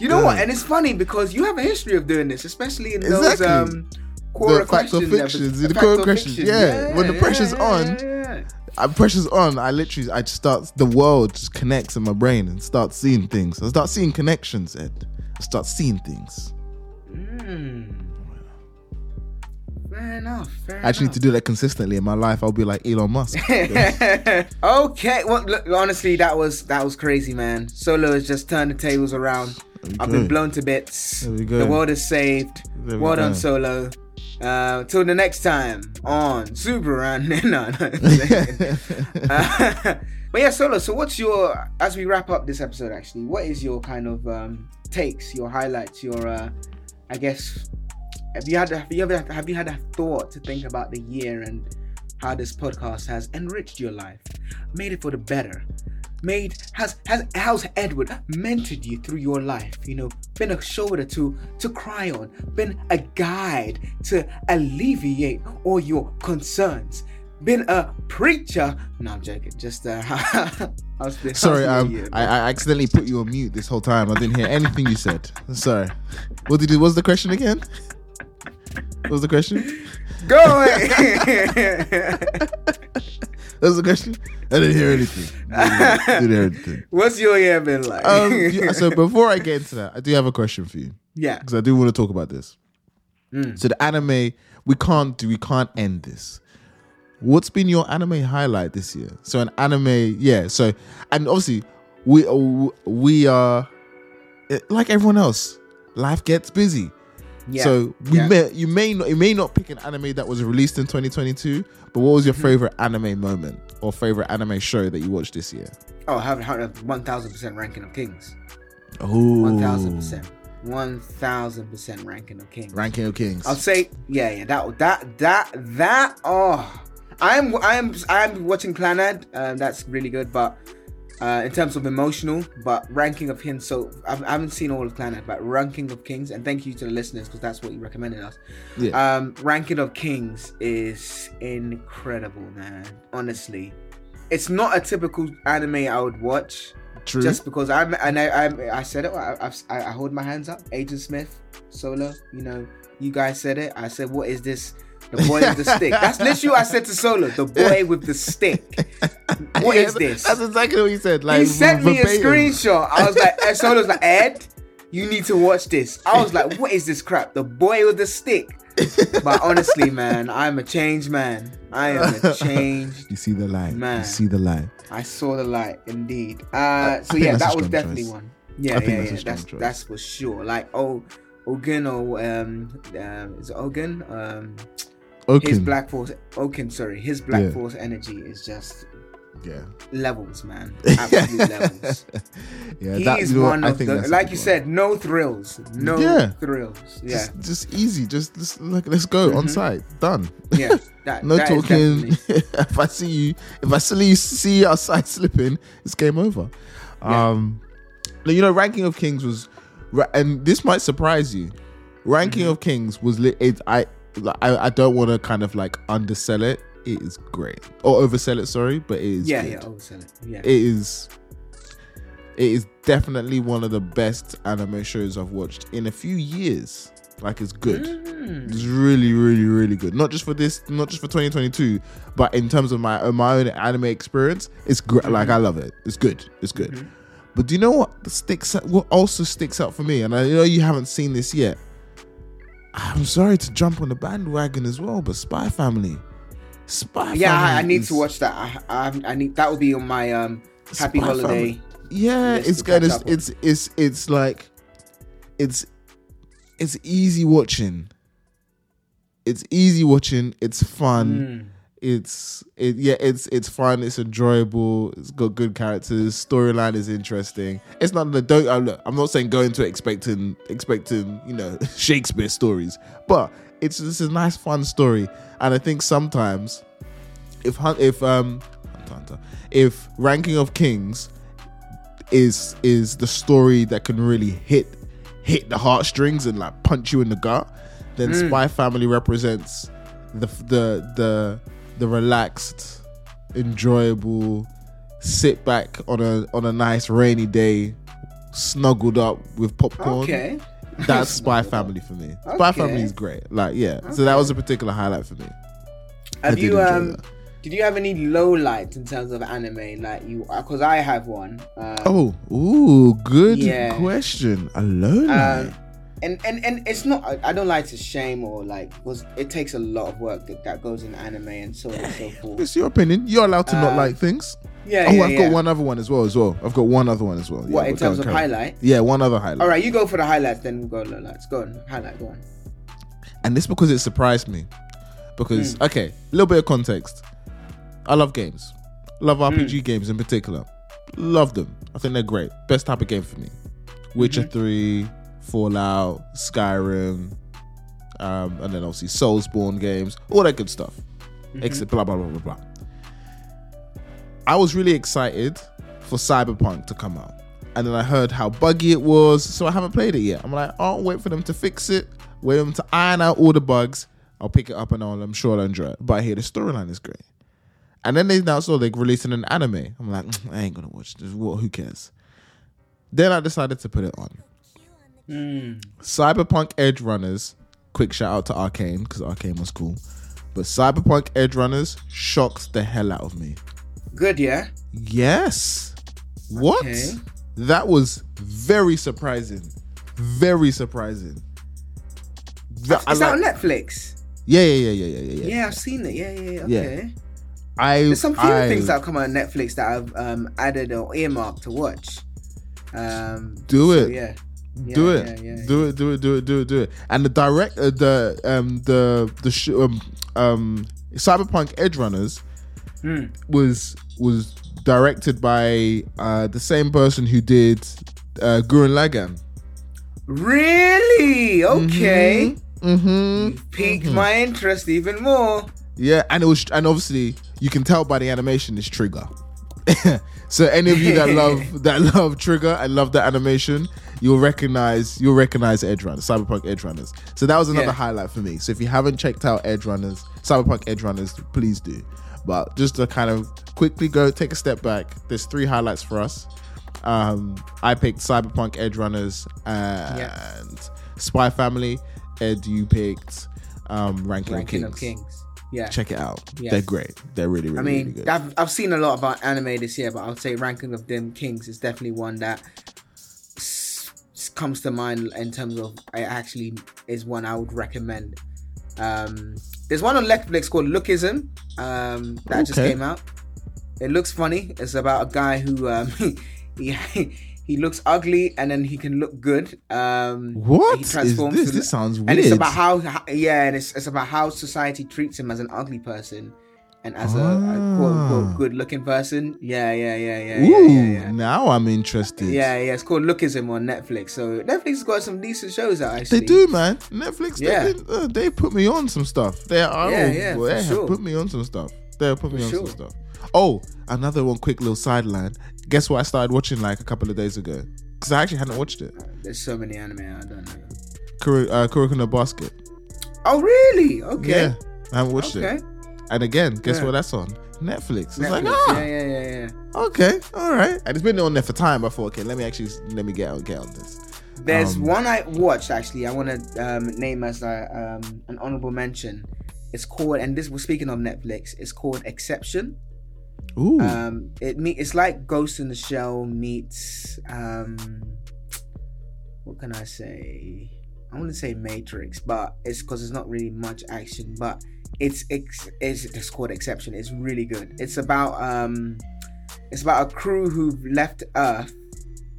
You know what? And it's funny because you have a history of doing this, especially in those Exactly. um core The fact questions. fictions, the core or questions, yeah. When the pressure's on, yeah, yeah. I pressure's on. I literally, I just start. The world just connects in my brain and start seeing things. I start seeing connections, Ed. I start seeing things. Mm. Fair enough. Fair I actually need to do that consistently in my life. I'll be like Elon Musk. okay. Well, look, honestly, that was that was crazy, man. Solo has just turned the tables around. I've go. been blown to bits. There we go. The world is saved. Well done. Solo. Uh, till the next time on Super Run. no, no. Uh, but yeah, Solo. So, what's your as we wrap up this episode? Actually, what is your kind of um, takes, your highlights, your uh, I guess have you had have you ever have you had a thought to think about the year and how this podcast has enriched your life, made it for the better, made has has how's Edward mentored you through your life? You know, been a shoulder to to cry on, been a guide to alleviate all your concerns, been a preacher. No, I'm joking. Just uh, how's the, Sorry, um, year, I, I accidentally put you on mute this whole time. I didn't hear anything you said. Sorry. What did you? What's the question again? What was the question? Go away. What was the question? I didn't hear anything. didn't hear anything. What's your year been like? Um, so before I get into that, I do have a question for you yeah. because I do want to talk about this. Mm. So the anime, we can't do, we can't end this. What's been your anime highlight this year? So an anime, yeah. So and obviously we we are eh, like everyone else. Life gets busy. Yeah. So we Yeah. may you may not you may not pick an anime that was released in 2022, but what was your Mm-hmm. favorite anime moment or favorite anime show that you watched this year? Oh, I have a one thousand percent ranking of kings. Oh. Oh, One thousand percent. One thousand percent ranking of kings. Ranking of Kings. I'll say, yeah, yeah. That, that, that, that. Oh, I'm, I'm, I'm watching Clannad. Um, that's really good, but uh, in terms of emotional, but ranking of kings. So I've, I haven't seen all of Clannad, but ranking of kings. And thank you to the listeners because that's what you recommended us. yeah. Um, Ranking of Kings is incredible, man. Honestly, it's not a typical anime I would watch. True. Just because I'm, and I, I, I said it. I, I, I hold my hands up. Agent Smith, Solo. You know, you guys said it. I said, "What is this? The boy with the stick." That's literally what I said to Solo. The boy with the stick. What is Yeah, this? That's exactly what you said. Like he sent me a screenshot. I was like, Ed Solo's like, Ed, you need to watch this. I was like, what is this crap? The boy with the stick. But honestly, man, I'm a changed man. I am a changed. You see the light. Man. You see the light. I saw the light, indeed. Uh, so yeah, that was definitely choice. one. Yeah, I think yeah, that's a yeah. strong That's that's for sure. Like, oh, Ogun or um, um is it Ogun? Um, Okay. his Black Force. Ogun, sorry, his Black Yeah. Force energy is just Yeah. levels, man. Absolute levels. yeah. He that, is you know one I of think the, like you one. said, no thrills, no Yeah. thrills. Yeah, Just, just easy. Just, just like, let's go on Mhm. site. Done. yeah. That, No that talking. if I see you, if I see you, see you outside slipping, it's game over. Yeah. Um, you know, ranking of kings was, and this might surprise you. Ranking Mm-hmm. of kings was lit. It, I, I, I don't want to kind of like undersell it. It is great or oversell it. Sorry, but it is. Yeah, good. yeah. Oversell it. Yeah. It is. It is definitely one of the best anime shows I've watched in a few years. Like it's good. Mm. It's really, really, really good. Not just for this, not just for 2022, but in terms of my my own anime experience, it's great. Like I love it. It's good. It's good. Mhm. But do you know what sticks? What also sticks out for me? And I know you haven't seen this yet. I'm sorry to jump on the bandwagon as well, but Spy Family, Spy Yeah, I, I need is- to watch that. I, I, I need that will be on my um happy Spy holiday. Family. Yeah, it's good. It's, it's it's it's like it's it's easy watching. It's easy watching. It's fun. Mm. It's it yeah it's it's fun it's enjoyable it's got good characters storyline is interesting. It's not the don't uh, look, i'm not saying go into it expecting expecting you know shakespeare stories but it's this is a nice fun story. And i think sometimes if if um if ranking of kings is is the story that can really hit hit the heartstrings and like punch you in the gut then spy family represents the the the the relaxed enjoyable sit back on a on a nice rainy day snuggled up with popcorn Okay. that's spy family for me spy family is great like yeah so that was a particular highlight for me Have did you um? that. Did you have any low lights in terms of anime? Like you, because I have one. Um, oh ooh good Yeah. question alone Um, and, and and it's not. I, I don't like to shame or like because it takes a lot of work that, that goes in anime and so on and so forth. it's your opinion you're allowed to not Uh, like things Yeah, oh yeah, i've yeah. got one other one as well as well i've got one other one as well Yeah, What in terms on, of carry highlight? yeah one other highlight All right, you go for the highlights, then we'll go low lights. Go on, highlight. Go on. and this because it surprised me because Hmm. okay a little bit of context i love games love rpg games in particular love them i think they're great best type of game for me witcher Mm-hmm. 3 fallout skyrim um, and then obviously soulsborne games all that good stuff. Mm-hmm. except blah blah blah blah blah. I was really excited for cyberpunk to come out. And then i heard how buggy it was so i haven't played it yet. I'm like i'll wait for them to fix it wait for them to iron out all the bugs. I'll pick it up and I'll, i'm sure i'll enjoy it. But i hear the storyline is great. And then they announced oh they're releasing an anime. I'm like "Mm, i ain't gonna watch this. What? Who cares? Then i decided to put it on cyberpunk edge runners quick shout out to arcane because arcane was cool but cyberpunk edge runners shocked the hell out of me Good, yeah. Yes. What? Okay. That was very surprising. Very surprising. That- I Is that like- on Netflix? yeah, yeah, yeah, yeah, yeah, yeah, Yeah, I've seen it. Yeah, yeah, yeah. Yeah. Okay. I, There's some few I, things that have come on Netflix that I've um, added or earmarked to watch. Um, Do so it. yeah. Yeah, do it. yeah, yeah, do it. Do it. Do it. Do it. Do it. And the direct, uh, the um, the the sh- um, um, Cyberpunk Edge Runners Hmm. was was directed by uh the same person who did uh Gurren Lagann. Really? Okay. Mm-hmm. You've piqued my interest even more. Yeah, and it was, and obviously you can tell by the animation is Trigger. so any of you that love that love Trigger and love the animation, you'll recognize you'll recognize Edge Runners, Cyberpunk Edge Runners. So that was another Yeah. highlight for me. So if you haven't checked out Edge Runners, Cyberpunk Edge Runners, please do. But just to kind of quickly go take a step back, there's three highlights for us. Um, I picked Cyberpunk Edge Runners and Yeah. Spy Family. Ed, you picked um, Ranking, Ranking of of Kings Kings. Yeah. check it out. Yes. They're great. They're really, really, I really mean, good. I've, I've seen a lot about anime this year, but I'll say Ranking of Them Kings is definitely one that comes to mind in terms of it actually is one I would recommend. Um, there's one on Netflix called Lookism um, that just came out. It looks funny. It's about a guy who um, he he looks ugly and then he can look good. Um, What he is this? to- This sounds weird. and it's about how, how- yeah, and it's, it's about how society treats him as an ugly person and as a, a quote Ah. unquote good looking person. Yeah, yeah, yeah, yeah, Ooh, yeah, yeah, yeah. now I'm interested. Yeah, yeah, it's called Lookism on Netflix. So Netflix has got some decent shows out actually. They do, man. Netflix, Yeah. they, uh, they put me on some stuff. They are, Yeah, oh, yeah, they have sure. put me on some stuff. They have put me For on sure. some stuff. Oh, another one, quick little sideline. Guess what I started watching like a couple of days ago? Because I actually hadn't watched it. There's so many anime I don't know. Kuro, uh, Kuroko no Basket. Oh really? Okay. Yeah, I haven't watched Okay. it. And again, guess Yeah. what that's on? Netflix. It's Netflix. like, ah, Yeah, yeah, yeah, yeah. okay, all right. And it's been on there for time. I thought, okay, let me actually let me get on get on this. There's Um, one I watched actually. I want to um, name as a, um, an honorable mention. It's called, and this was speaking of Netflix. It's called Exception. Ooh, Um, it me it's like Ghost in the Shell meets um, what can I say? I want to say Matrix, but it's because it's not really much action. But it's it's it's, called Exception. It's really good. It's about um, it's about a crew who've left Earth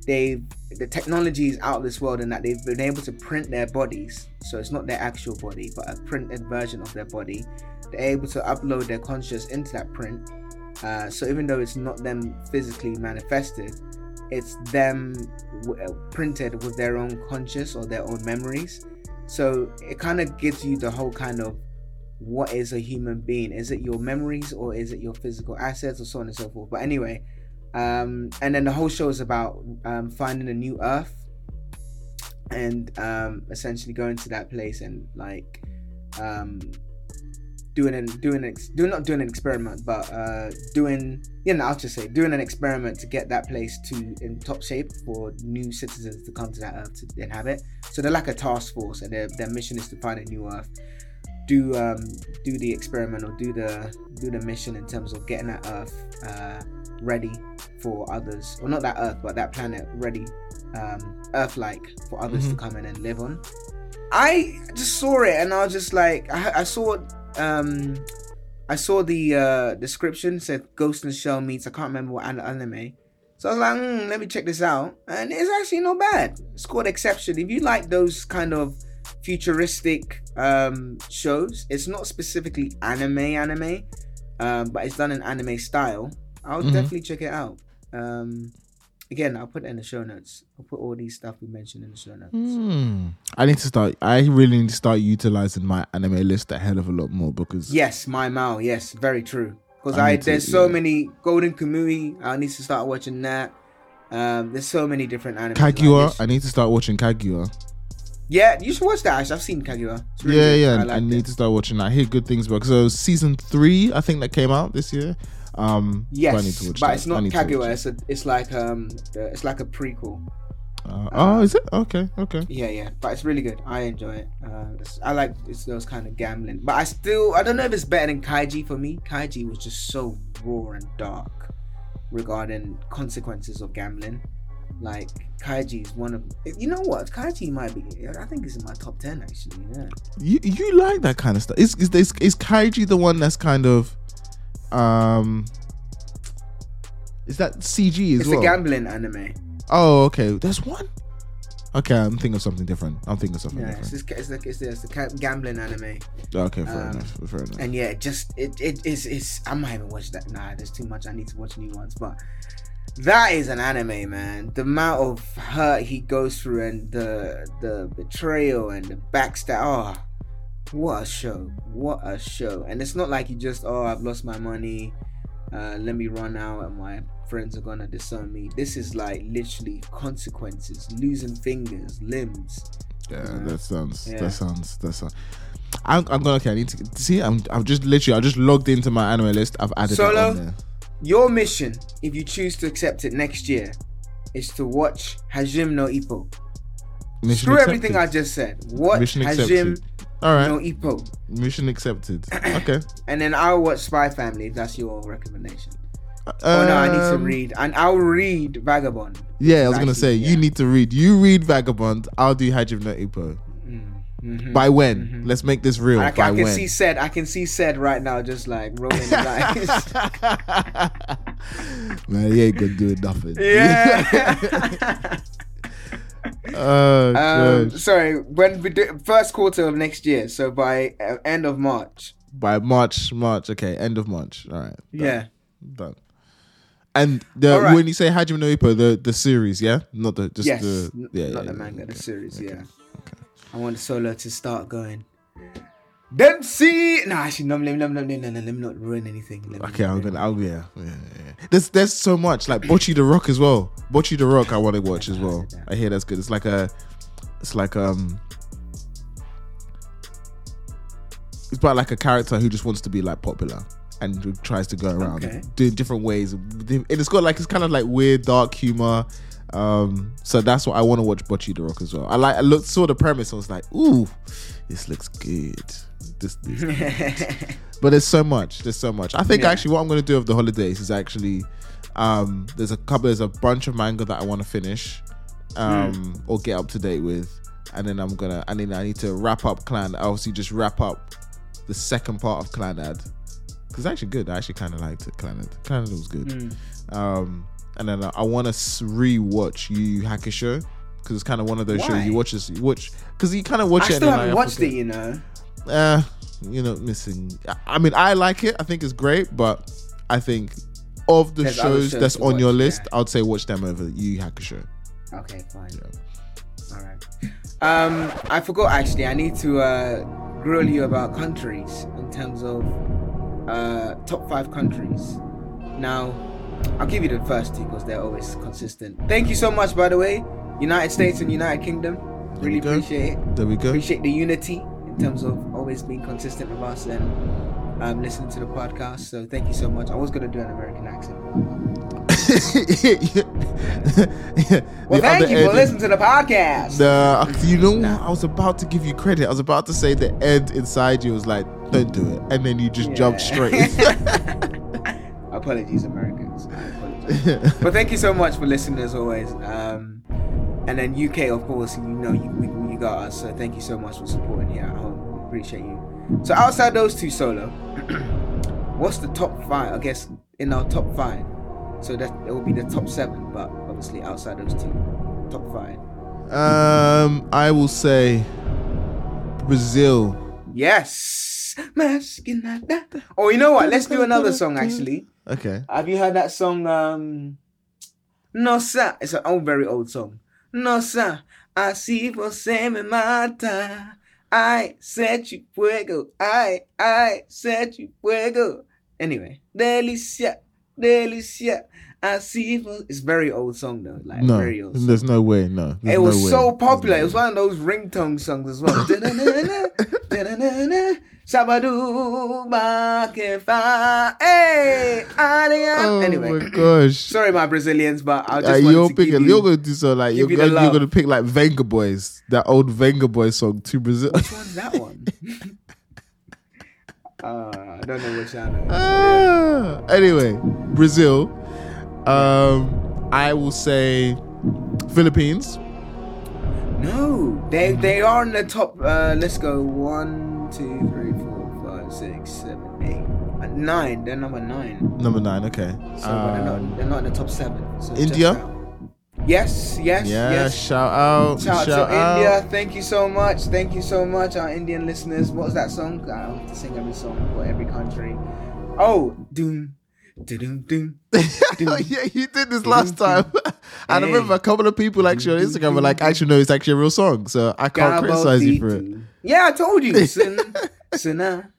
they've the technology is out of this world and that they've been able to print their bodies. So it's not their actual body, but a printed version of their body. They're able to upload their conscious into that print. Uh, so even though it's not them physically manifested, it's them w- uh, printed with their own conscious or their own memories. So it kind of gives you the whole kind of what is a human being? Is it your memories or is it your physical assets or so on and so forth? But anyway, um, and then the whole show is about um, finding a new Earth and um, essentially going to that place and like um, doing an doing an doing not doing an experiment, but uh, doing you know I'll just say doing an experiment to get that place to in top shape for new citizens to come to that Earth to inhabit. So they're like a task force, and their their mission is to find a new Earth. Do um do the experiment or do the do the mission in terms of getting that Earth uh, ready for others, or not that Earth, but that planet ready, um, Earth-like for others to come in and live on. I just saw it and I was just like, I, I saw, um, I saw the uh, description said Ghost in the Shell meets I can't remember what anime. So I was like, hmm, let me check this out, and it's actually not bad. It's called Exception. If you like those kind of futuristic um, shows, it's not specifically anime anime, um, but it's done in anime style. I'll Mhm. definitely check it out. Um, again, I'll put it in the show notes. I'll put all these stuff we mentioned in the show notes. Hmm. I need to start. I really need to start utilizing my anime list a hell of a lot more because Yes, my Mao. Yes, very true. Because I I, need to- there's so yeah. many Golden Kamui. I need to start watching that. Um, there's so many different anime. Kaguya. I need to start watching Kaguya. Yeah, you should watch that. Actually, I've seen Kaguya. Really yeah, good. yeah. I I, need it. to start watching. that. I hear good things about. So season three, I think that came out this year. Um, Yes, I need to watch but that. it's not need to watch Kaguya. It's a, it's like um, it's like a prequel. Uh, oh, is it? Okay, okay. Yeah, yeah, but it's really good. I enjoy it. Uh, I like it's those kind of gambling, but I still I don't know if it's better than Kaiji for me. Kaiji was just so raw and dark regarding consequences of gambling. Like Kaiji is one of you know what Kaiji might be. I think it's in my top ten actually. Yeah. You you like that kind of stuff? Is is is, is Kaiji the one that's kind of um? Is that CG as It's well? a gambling anime. Oh, okay. There's one. Okay, I'm thinking of something different. I'm thinking of something Yeah, it's, different. this, it's, the, it's, the, it's the ca- gambling anime. Okay, fair um, enough. Fair enough. and yeah, just it it is it's I might even watch that. Nah, there's too much. I need to watch new ones, but that is an anime, man. The amount of hurt he goes through and the the betrayal and the backstab. Oh, what a show! What a show! And it's not like you just oh I've lost my money. Uh, let me run out and my friends are gonna disown me. This is like literally consequences, losing fingers, limbs. Yeah, that sounds. Yeah. That sounds. That sounds. I'm, I'm gonna. Okay, I need to see. I'm. I've just literally. I just logged into my anime list. I've added it on there. Your mission, if you choose to accept it next year, is to watch Hajime no Ippo. Mission Screw accepted. everything I just said. Watch Mission Hajime accepted. All right. no Ippo. Mission accepted. Okay. And then I'll watch Spy Family if that's your recommendation. oh no, I need to Um, read. And I'll read Vagabond. Yeah, I was gonna say yeah. you need to read. You read Vagabond. I'll do Hajime no Ippo. Mhm. By when? Mhm. Let's make this real. I, I can when? see said I can see said right now just like rolling his eyes. Man, he ain't gonna do nothing. yeah. oh um, sorry, when we do first quarter of next year, so by uh, end of March. By March, March. Okay, end of March. All right. done, Yeah. Done. And the right. when you say Hajime no Ippo, the the series, yeah, not the just yes, the yeah, not yeah, the manga, okay. the series. okay, Yeah. I want the Solo to start going. Dempsey. No, actually, no, let me, let me, let me, let me, let me not ruin anything. Let Okay, I'm gonna. I'll yeah, yeah, yeah. There's there's so much like Bocchi the Rock as well. Bocchi the Rock, I want to watch as well. I hear that's good. It's like a, it's like um, it's about like a character who just wants to be like popular and who tries to go around Okay. doing different ways. And it's got like it's kind of like weird dark humor. Um, so that's what I want to watch Bocchi the Rock as well. I like I looked saw the premise. I was like, ooh, this looks good. This, this but there's so much there's so much i think Yeah. actually what i'm going to do of the holidays is actually um there's a couple there's a bunch of manga that i want to finish um Hmm. or get up to date with and then i'm gonna and then i need to wrap up clan obviously just wrap up the second part of clannad because it's actually good i actually kind of liked it clannad clannad was good Mm. um and then I, I want to re-watch Yu Yu Hakusho because it's kind of one of those Why? shows you watch this, you watch because you kind of watch I it. still and haven't I watched it, you know. Uh, you know, missing. I- I mean, I like it. I think it's great, but I think of the There's shows shows that's on your list, yeah. I'd say watch them over Yu Yu Hakusho. Okay, fine. All right. Um, I forgot actually. I need to uh, grill you about countries in terms of uh, top five countries. Now, I'll give you the first two because they're always consistent. Thank you so much, by the way, United States and United Kingdom. Really appreciate it. There we go. Appreciate the unity in terms of always being consistent with us and um, listening to the podcast. So thank you so much. I was gonna do an American accent. Well, thank you for listening to the podcast. Nah, you know what? I was about to give you credit. I was about to say the Ed inside you was like, "Don't do it," and then you just jumped straight. Apologies, Americans. I apologize. but thank you so much for listening as always. Um, and then UK, of course, you know you we, you got us. So thank you so much for supporting here at home. Appreciate you. So outside those two solo, what's the top five? I guess in our top five. So that it will be the top seven, but obviously outside those two, top five. um, I will say Brazil. Yes. Oh, you know what? Let's do another song actually. Okay. Have you heard that song? Um, sir. It's an old, very old song. No, sir. Nossa, así você me mata. I set you fuego. I, I set you fuego. Anyway, delicia, delicia. Así vo- It's very old song though. Like No, very old. Song. there's no way. No, It was no so popular. It was one of those ringtone songs as well. Sabadu Bakefa. Hey. Oh Anyway, my gosh. sorry, my Brazilians, but I just Uh, you're to picking. give you. You're gonna do so like you're gonna, you're gonna pick like Venga Boys, that old Venga Boys song to Brazil. Which one's that one? uh, I don't know which one. Ah, anyway, Brazil. Um, I will say Philippines. No, they they are in the top. Uh, let's go one, two, three, four, five, six, seven, eight, uh, nine. They're number nine. Number nine. Okay. So but they're Um, not they're not in the top seven. So India? Yes, yes, yeah. yes. Shout out. Shout, Shout, out to out. India. Thank you so much. Thank you so much, our Indian listeners. What's that song? I don't have to sing every song for every country. Oh, doom, oh, yeah, you did this last time. and I remember a couple of people actually on Instagram were like, actually, no, it's actually a real song. So I can't criticize you for it. Yeah, I told you. Suna.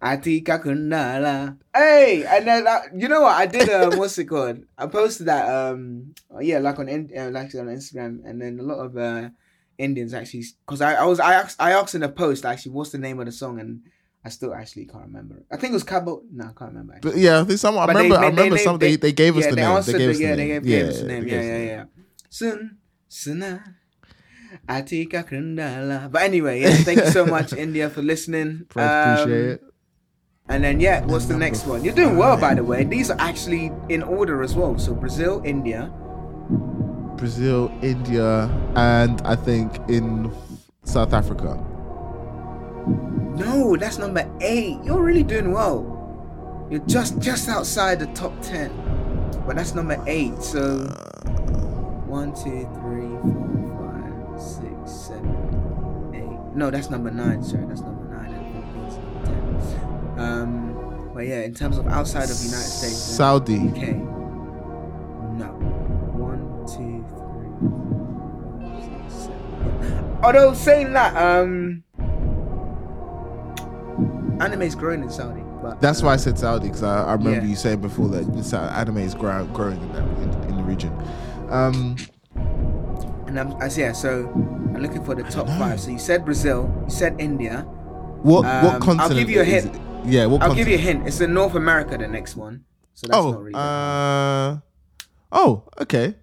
Atika Kundala. Hey, and then uh, you know what? I did. Um, what's it called? I posted that. Um, yeah, like on uh, like on Instagram, and then a lot of uh, Indians actually, because I, I was I asked I asked in a post actually, what's the name of the song, and I still actually can't remember. I think it was Cabo. No, I can't remember. Actually. But yeah, there's some, I But they- remember. they- I remember they- some. They, they gave us yeah, the name. They gave us the yeah, name. they gave, yeah, us the name. Yeah, yeah, yeah. Sun, Suna, Atika Kundala. But anyway, yeah, thank you so much, India, for listening. Appreciate Um, it. And then yeah, what's the next one? You're doing well, by the way. These are actually in order as well. So Brazil, India. Brazil, India, and I think in South Africa. No, that's number eight. You're really doing well. You're just just outside the top ten, but that's number eight. So one, two, three, four, five, six, seven, eight. No, that's number nine. Sorry, that's number nine. And Philippines number ten. Um, but yeah, in terms of outside of the United States, Saudi. UK. No. One, two, three, four, five, six, seven. Although saying that, um, anime is growing in Saudi, but That's why I said Saudi because I, I remember Yeah. you saying before that this, uh, anime is grow, growing in, that, in, in the region. Um, and I'm, I yeah. So I'm looking for the top five. So you said Brazil, you said India. what Um, what I'll give you a hint. it? Yeah, what I'll continent? give you a hint. It's in North America. The next one. So that's not Oh, really. uh, oh, okay.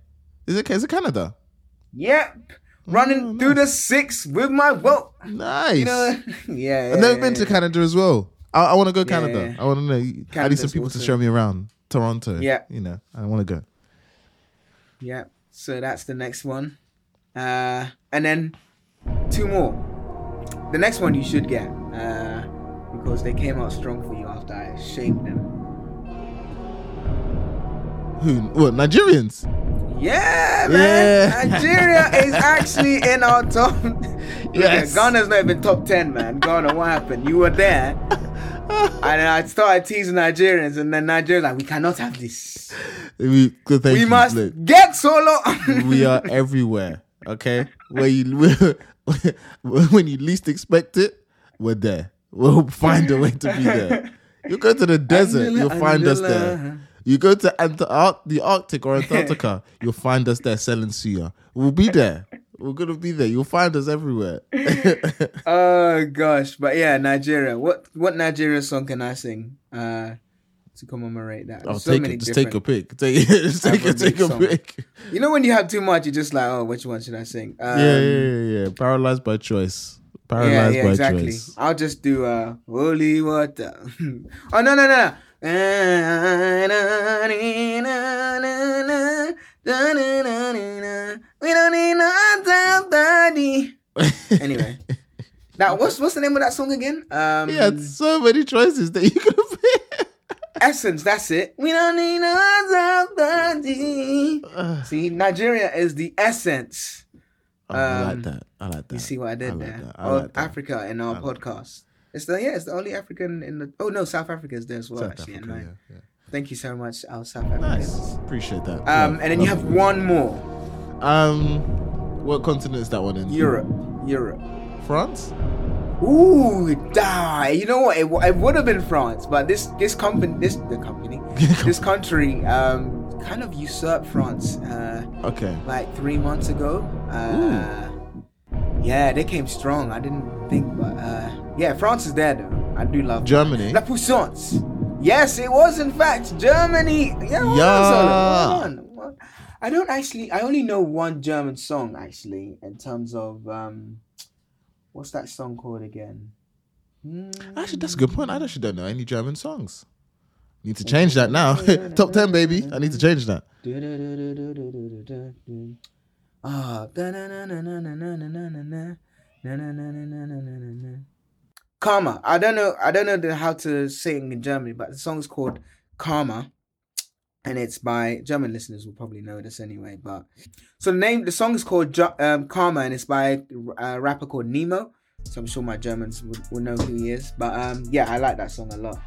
Is it is it Canada? yep. Running Oh, through the six with my boat. Nice. You know, yeah. I've never yeah, been to. Canada as well. I, I want to go Yeah, Canada. yeah. I want to know. I need some people to show me around Toronto. Yeah. you know, I want to go. Yeah. So that's the next one. Uh, and then two more. The next one you should get uh, because they came out strong for you after I shamed them. Who? What? Nigerians? Yeah, man. Yeah. Nigeria is actually in our top. Yes. Yeah, Ghana's not even top 10, man. Ghana, what happened? You were there. and I started teasing Nigerians, and then Nigerians like, we cannot have this. We, we you. must Look, get solo. we are everywhere. Okay, where you when you least expect it, we're there. We'll find a way to be there. You go to the desert, Angela, you'll find us there. You go to Ant- the Arctic or Antarctica, you'll find us there selling suya. We'll be there. We're gonna be there. You'll find us everywhere. oh gosh, but yeah, Nigeria. What what Nigeria song can I sing uh, to commemorate that? I'll There's so take many it. Just take a pick. Take it. Just take it. Take a song. pick. You know when you have too much, you're just like, oh, which one should I sing? Um, yeah, yeah, yeah, yeah. Paralyzed by choice. Paralyzed yeah, yeah, by exactly. choice. I'll just do uh, holy water. oh no no no. We don't need no daddy. Anyway, now what's what's the name of that song again? Um, He had so many choices that you could have picked. Essence. That's it. We don't need no daddy. See, Nigeria is the essence. Oh, I Um, like that. I like that. You see what I did I like there? that. I like that. Africa in our I podcast. It's the yeah, it's the only African in the. Oh no, South Africa is there as well. South actually, Africa, and yeah, yeah. Thank you so much, our South Africa. Nice. Appreciate that. Um, Love- and then you have one more. Um, what continent is that one in? Europe, Europe. France. Ooh, die. You know what? It, w- it would have been France, but this this company, this the company, this country, um, kind of usurped France. Uh, Okay. like three months ago. Uh, yeah, they came strong. I didn't think, but uh, yeah, France is there though. I do love Germany. La Puissance. Yes, it was in fact Germany. Yeah, on, Yeah. Solo, hold on. I don't actually. I only know one German song actually in terms of um, what's that song called again? Hmm. Actually, that's a good point. I actually don't know any German songs. Need to change that now. Top ten, baby. I need to change that. Ah, Karma. I don't know. I don't know the, how to sing in Germany, but the song's called Karma, and it's by German listeners will probably know this anyway. But so the name, the song is called um, Karma, and it's by a rapper called Nemo. So I'm sure my Germans will, will know who he is. But um, yeah, I like that song a lot.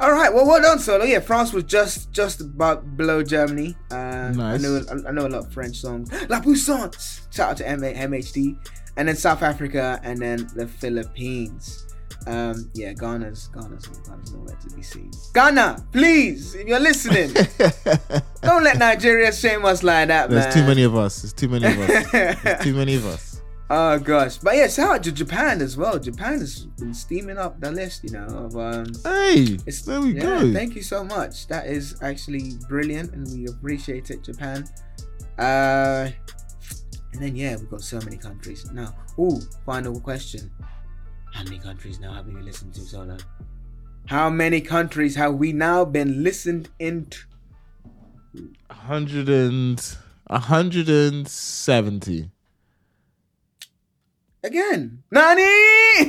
All right, well, well done, Solo. Yeah, France was just just about below Germany. Um, Nice. I know I know a lot of French songs. La Puissance. Shout out to M- MHD, and then South Africa, and then the Philippines. Um, yeah, Ghana's Ghana's Ghana's nowhere to be seen. Ghana, please, if you're listening, don't let Nigeria shame us like that, man. There's too many of us. There's too many of us. There's too many of us. Oh gosh, but yeah, shout out to Japan as well. Japan has been steaming up the list, you know, of um, Hey, It's, there we yeah, go. Thank you so much. That is actually brilliant, and we appreciate it, Japan. Uh, and then yeah, we've got so many countries now. Oh, final question: How many countries now have we listened to solo? How many countries have we now been listened into? Hundred and a hundred and seventy. Again, Nani?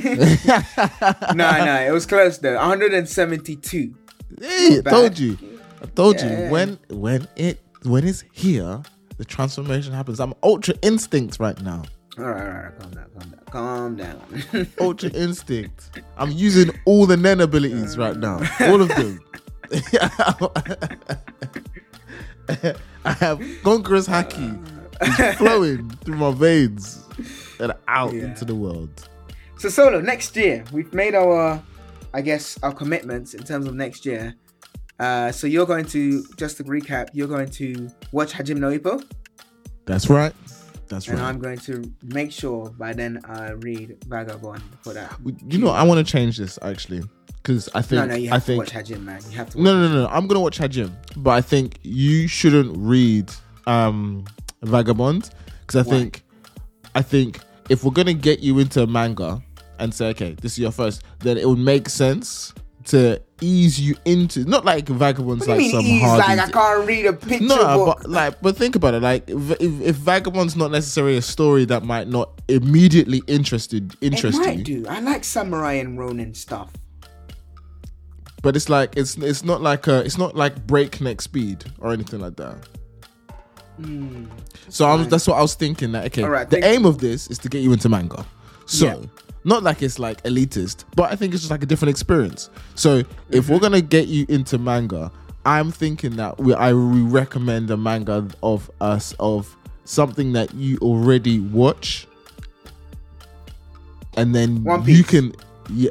no, no, it was close though. 172. Hey, I told you. I told Yeah, you. When when it when it's here, the transformation happens. I'm ultra instinct right now. All right, all right, calm down, calm down, calm down. Ultra instinct. I'm using all the Nen abilities right now. All of them. I have conqueror's haki. It's flowing through my veins and out Yeah. into the world. So solo next year we've made our, I guess our commitments in terms of next year. Uh, so you're going to just to recap, you're going to watch Hajime no Ippo, That's right. That's and right. I'm going to make sure by then I read Vagabond for that. You know, I want to change this actually because I think no, no, you I have to think watch Hajime, man. You have to. Watch no, no, no, no. I'm gonna watch Hajime, but I think you shouldn't read um Vagabond because I Why? think I think if we're gonna get you into a manga and say, okay, this is your first, then it would make sense to ease you into not like Vagabond's like mean some ease? hard. Like I can't read a picture no, book. but like, but think about it. Like, if, if, if Vagabond's not necessarily a story that might not immediately interested it interest might you, do. I like samurai and Ronin stuff. but it's like it's it's not like a it's not like breakneck speed or anything like that. Hmm. So I'm, that's what I was thinking. That okay. All right, the aim of this is to get you into manga. So Yeah. Not like it's like elitist, but I think it's just like a different experience. So if we're gonna get you into manga, I'm thinking that we I we recommend a manga of us of something that you already watch, and then One you can yeah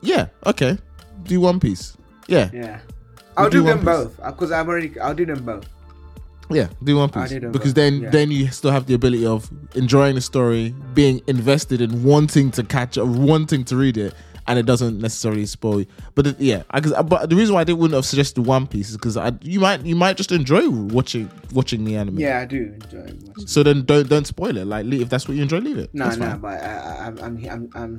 yeah okay do One Piece yeah Yeah. I'll do do, them One both uh, because I'm already. I'll do them both. Yeah, do One Piece did because then yeah. then you still have the ability of enjoying the story, being invested in wanting to catch or wanting to read it, and it doesn't necessarily spoil. you. But it, yeah, I, 'cause- uh, but the reason why I didn't wouldn't have suggested One Piece is because you might you might just enjoy watching watching the anime. Yeah, I do enjoy watching. So then don't don't spoil it. Like leave, if that's what you enjoy, leave it. No, That's no, fine. but I, I, I'm, I'm, I'm, I'm,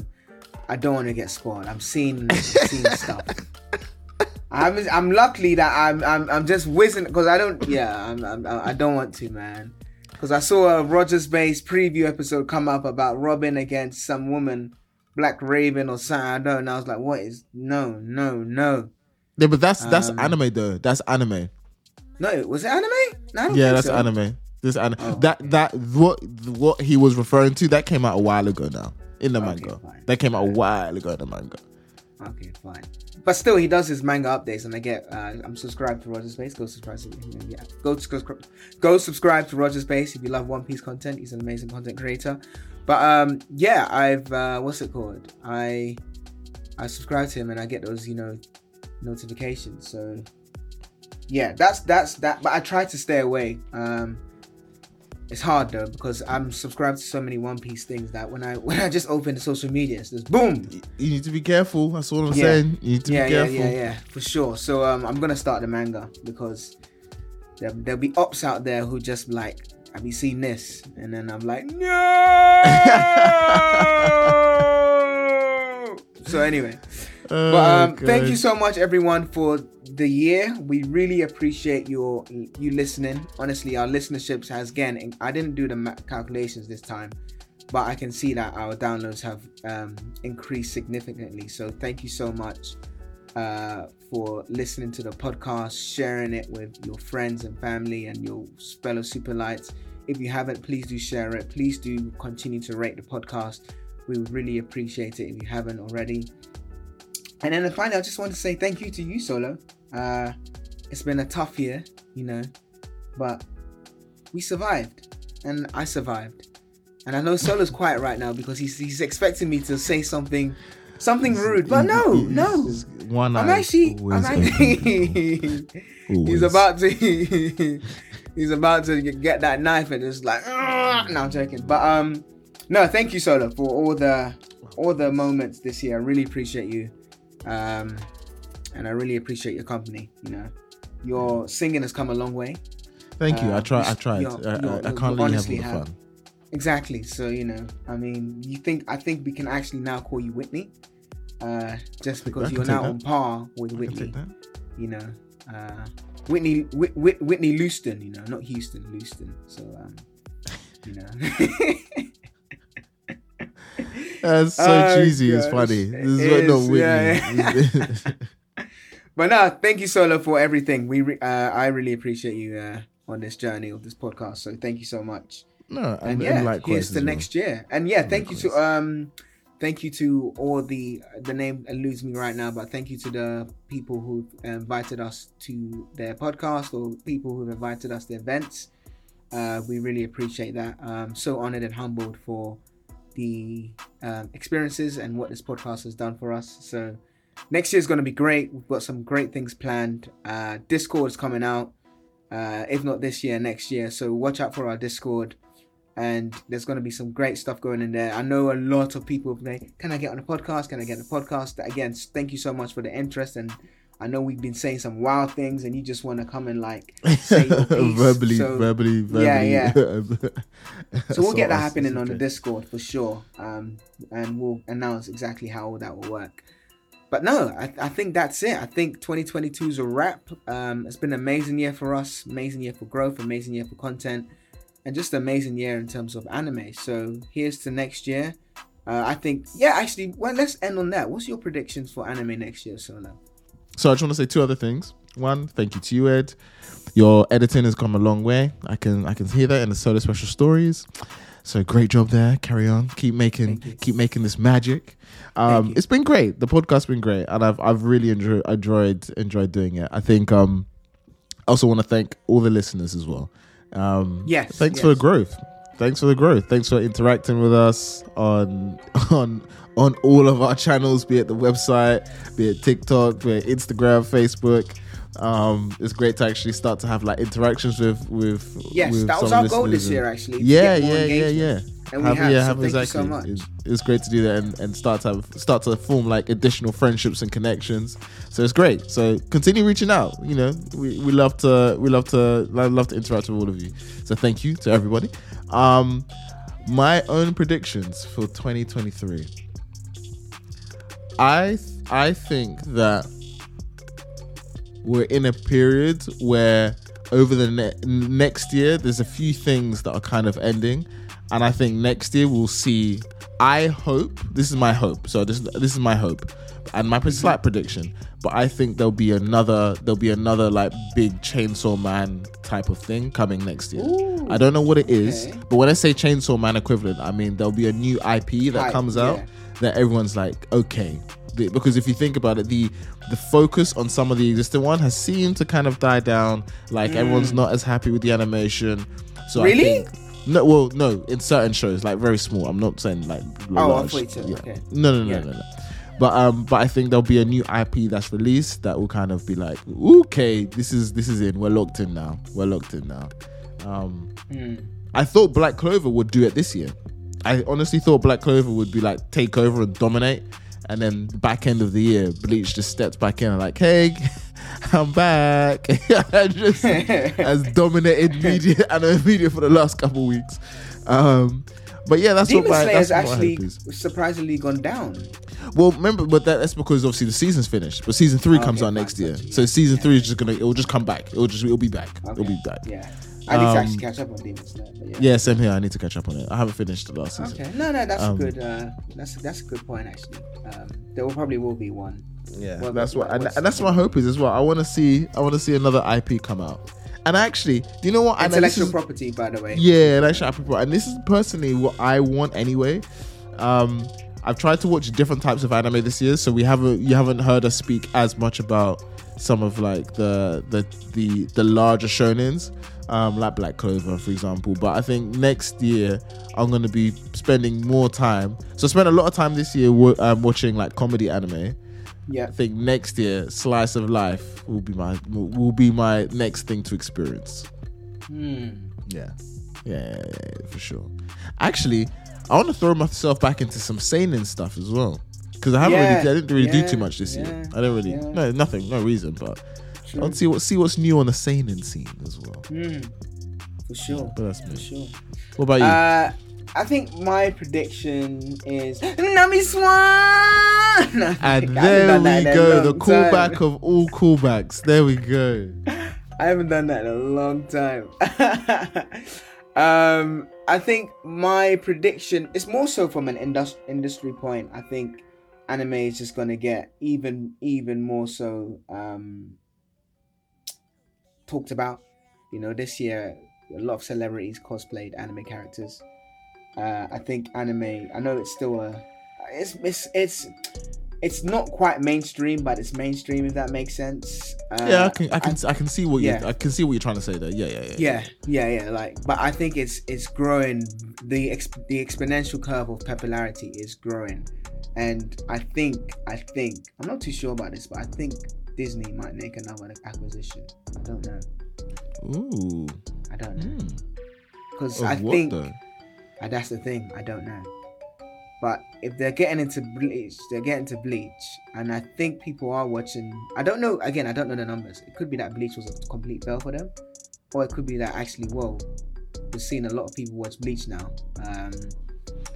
I don't want to get spoiled. I'm seeing, seeing stuff. I'm, I'm lucky that I'm, I'm, I'm just whizzing because I don't, yeah, I'm, I'm, I don't want to, man. Because I saw a Roger Space preview episode come up about Robin against some woman, Black Raven or something. I don't know. And I was like, what is? No, no, no. Yeah, but that's that's Um, anime though. That's anime. No, was it anime? No, Yeah, that's so. anime. This anime. Oh, that that what what he was referring to that came out a while ago now in the Okay, manga. fine. That came out a while ago in the manga. Okay, fine. But still, he does his manga updates, and I get. Uh, I'm subscribed to Roger Space. Go subscribe to him. Yeah, go subscribe. Go subscribe to Roger Space if you love One Piece content. He's an amazing content creator. But um, yeah, I've uh, what's it called? I I subscribe to him, and I get those you know notifications. So yeah, that's that's that. But I try to stay away. Um, it's hard though because I'm subscribed to so many One Piece things that when I when I just open the social media, it's just boom. You need to be careful. That's all I'm Yeah. saying. You need to yeah, be yeah, careful. yeah, yeah, for sure. So um, I'm gonna start the manga because there, there'll be ops out there who just like, have you seen this? And then I'm like, no. so anyway, Oh, but um, thank you so much, everyone, for the year. We really appreciate your you listening. Honestly, our listenerships has again. I didn't do the calculations this time, but I can see that our downloads have um, increased significantly. So thank you so much uh, for listening to the podcast, sharing it with your friends and family and your fellow super lights. If you haven't, please do share it. Please do continue to rate the podcast. We would really appreciate it if you haven't already. And then finally, I just want to say thank you to you, Solo. Uh, it's been a tough year, you know, but we survived, and I survived. And I know Solo's quiet right now because he's he's expecting me to say something, something rude. But no, no, he's- One I'm actually, I'm actually. He's about to, he's about to get that knife and it's like, no, I'm joking. But um, no, thank you, Solo, for all the all the moments this year. I really appreciate you, um, and I really appreciate your company. You know, your singing has come a long way. Thank you. I uh, try. I tried. you're- I, I, you're- I you can't let you have all the have. fun. Exactly. So you know, I mean, you think I think we can actually now call you Whitney, uh, just because you're now that. on par with Whitney. You know, uh, Whitney Whit, Whit, Whitney Houston. You know, not Houston, Houston. So um, you know. That's so Oh, cheesy. It's funny. This is It what no Whitney. yeah. But no, thank you, Solo, for everything. We re- uh, I really appreciate you uh, on this journey of this podcast. So thank you so much. no, And, and, yeah, and likewise here's the well. next year. And yeah, thank you to um, thank you to all the the name eludes me right now, but thank you to the people who invited us to their podcast or people who've invited us to events. Uh, we really appreciate that. Um, so honored and humbled for the um, experiences and what this podcast has done for us. So next year is going to be great. We've got some great things planned. Uh, Discord is coming out. Uh, if not this year, next year. So watch out for our Discord. And there's going to be some great stuff going in there. I know a lot of people have can I get on the podcast? Can I get on the podcast? Again, thank you so much for the interest. And I know we've been saying some wild things and you just want to come and like say verbally, So- verbally, verbally. Yeah, yeah. so we'll get that happening on the Discord for sure, um, and we'll announce exactly how all that will work. But no, I, I think that's it. I think 2022 is a wrap. Um, it's been an amazing year for us, amazing year for growth, amazing year for content, and just an amazing year in terms of anime. So here's to next year. Uh, I think, yeah, actually, well, let's end on that. What's your predictions for anime next year, Solo? so I just want to say two other things. One, thank you to you, Ed. Your editing has come a long way. I can I can hear that in the solo special stories. So great job there. Carry on. Keep making keep making this magic. Um, it's been great. The podcast's been great, and I've I've really enjoyed enjoyed enjoyed doing it. I think um, I also want to thank all the listeners as well. Um, Yes, Thanks for the growth. Thanks for the growth. Thanks for interacting with us on on on all of our channels, be it the website, be it TikTok, be it Instagram, Facebook. Um, it's great to actually start to have like interactions with with. Yes, with that was our goal this year, actually, Yeah, yeah, yeah, yeah. And we have, so thank you so much. It's, it's great to do that and, and start to have, start to form like additional friendships and connections. So it's great. So continue reaching out. You know, we, we love to we love to love to interact with all of you. So thank you to everybody. Um, my own predictions for 2023. I I think that we're in a period where over the ne- next year there's a few things that are kind of ending and i think next year we'll see i hope this is my hope so this this is my hope and my slight prediction but i think there'll be another there'll be another like big chainsaw man type of thing coming next year i don't know what it is okay. but when i say chainsaw man equivalent i mean there'll be a new ip that comes out yeah. that everyone's like, okay, The- because if you think about it, the the focus on some of the existing one has seemed to kind of die down. Like everyone's not as happy with the animation. So Mm. Really? no, well, no, in certain shows, like very small. I'm not saying like Oh, large. said- yeah. okay. No, no, no, Yeah. no, no. But um, but I think there'll be a new IP that's released that will kind of be like, okay, this is this is in. We're locked in now. We're locked in now. Um, Hmm. I thought Black Clover would do it this year. I honestly thought Black Clover would be like take over and dominate, and then the back end of the year, Bleach just stepped back in and like, hey, I'm back, just has dominated media and media for the last couple weeks. Um, but yeah, that's Demon what my Slayer has that's actually surprisingly gone down. Well, remember, but that, that's because obviously the season's finished, but season three comes Okay, out next year. So yeah. season three is just gonna it'll just come back. It'll just it'll be back. It'll be back. Yeah, I need Um, to actually catch up on Demon Slayer. Yeah. Yeah, same here. I need to catch up on it. I haven't finished the last season. Okay. No, no, that's Um, a good. Uh, that's that's a good point actually. Um, there will probably will be one. Yeah, Well, that's what, and, and that's my hope is as well. I want to see, I want to see another IP come out. And actually, do you know what? Intellectual is- property, by the way. Yeah, intellectual property. And this is personally what I want anyway. Um, I've tried to watch different types of anime this year, so we haven't you haven't heard us speak as much about some of like the the the the larger shonens, um, like Black Clover, for example. But I think next year I'm gonna be spending more time. So I spent a lot of time this year wa- um, watching like comedy anime. Yeah. I think next year, slice of life will be my will be my next thing to experience. Hmm. Yeah, yeah, yeah, yeah, yeah, for sure. Actually, I want to throw myself back into some seinen stuff as well because I haven't Yeah, really, I didn't really do too much this year. I don't really, yeah. no, nothing, no reason, but True. to see what see what's new on the seinen scene as well. Hmm. For sure. But that's For sure. What about you? Uh, I think my prediction is Nami Swan. No, and there we go, the long time. callback of all callbacks. There we go. I haven't done that in a long time. um, I think my prediction is more so from an indus- industry point. I think anime is just gonna get even even more so um, talked about. You know, this year a lot of celebrities cosplayed anime characters. Uh, I think anime. I know it's still a. It's it's it's it's not quite mainstream, but it's mainstream if that makes sense. Uh, yeah, I can, I can, I, can see what you, yeah. I can see what you're trying to say there. Yeah, yeah, yeah. yeah yeah yeah like but i think it's it's growing the ex- the exponential curve of popularity is growing and i think i think i'm not too sure about this but i think disney might make another acquisition i don't know Ooh, i don't know hmm. because Of i what think though? and that's the thing i don't know but if they're getting into bleach they're getting to bleach and i think people are watching i don't know again i don't know the numbers it could be that bleach was a complete fail for them or it could be that actually whoa we're seeing a lot of people watch bleach now um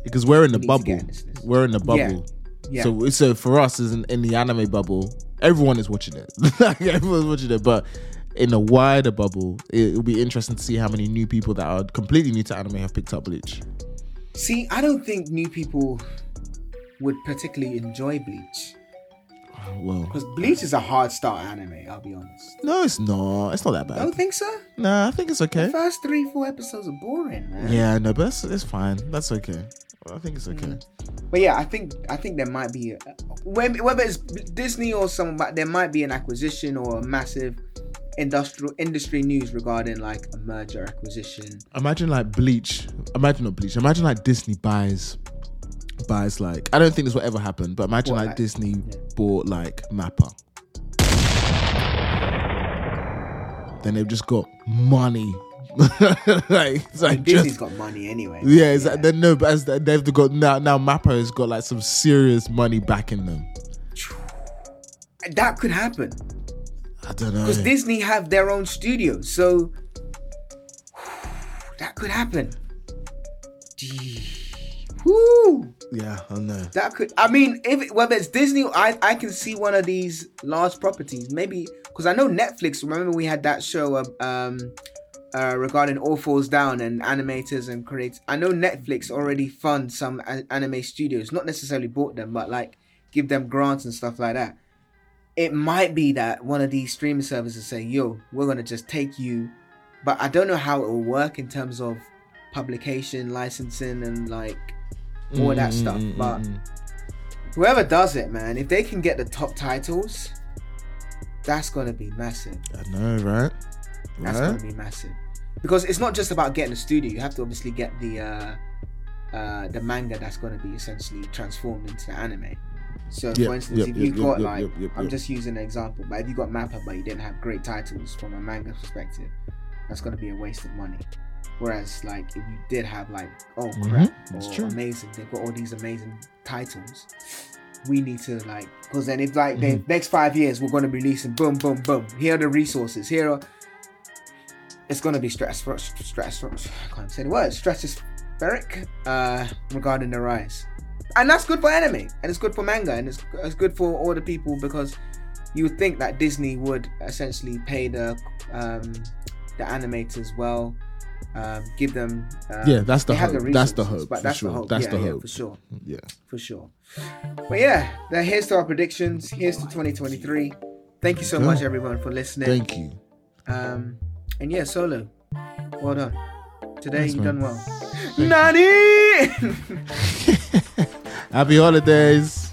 Because we're in the bubble. get in this list. We're in the Yeah. bubble. yeah So so for us, as in, in the anime bubble, everyone is watching it. like everyone's watching it, but in a wider bubble, it, it'll be interesting to see how many new people that are completely new to anime have picked up Bleach. see i don't think new people would particularly enjoy bleach well, Because Bleach is a hard start anime. I'll be honest. no, it's not. It's not that I bad. don't think so. Nah, I think it's okay. The first three, four episodes are boring, man. Yeah, no, but it's, it's fine. That's okay. I think it's okay. Mm. But yeah, I think I think there might be whether it's Disney or someone, but there might be an acquisition or a massive industrial industry news regarding like a merger acquisition. Imagine like Bleach. Imagine not Bleach. Imagine like Disney buys buys like I don't think this will ever happen, but imagine What, like, like- Disney bought like Mappa. Then they've just got money. like it's like Disney's just got money anyway. yeah, it's like then no, but as the- they've got now now Mappa has got like some serious money backing them. that could happen I don't know. because Disney have their own studio, so that could happen. Woo! yeah, I know. That could. I mean, if whether it's Disney, I I can see one of these large properties. Maybe because I know Netflix. Remember we had that show of um uh, regarding All Falls Down and animators and creators. I know Netflix already fund some a- anime studios. Not necessarily bought them, but like give them grants and stuff like that. It might be that one of these streaming services say, "Yo, we're gonna just take you," but I don't know how it will work in terms of publication, licensing, and like all that Mm, stuff. mm, mm, But mm. whoever does it, man, if they can get the top titles, that's gonna be massive. I know, right? That's Right? gonna be massive. Because it's not just about getting a studio. You have to obviously get the uh, uh, the manga that's gonna be essentially transformed into anime. So, Yep, for instance, yep, if yep, you yep, got like, I'm just using an example, but if you got Mappa but you didn't have great titles from a manga perspective, that's gonna be a waste of money. Whereas, like, if you did have like, oh Mhm, crap, that's or true. amazing, they've got all these amazing titles. We need to like, because then if like Mm-hmm. the next five years we're gonna be releasing, boom, boom, boom. Here are the resources. Here are. It's gonna be stress, stress, stress. I can't say the word. Stratospheric uh, regarding the rise, and that's good for anime, and it's good for manga, and it's, it's good for all the people because you would think that Disney would essentially pay the um, the animators well, um, give them. Um, Yeah, that's the hope. That's the hope, But that's sure. the hope. That's yeah, the yeah, hope. for sure, Yeah. for sure. But yeah, then here's to our predictions. Here's to 2023. Thank you so Go. much, everyone, for listening. Thank you. Um, and yeah, solo, well done. Today Thanks, you man. done well. Nani. Happy holidays.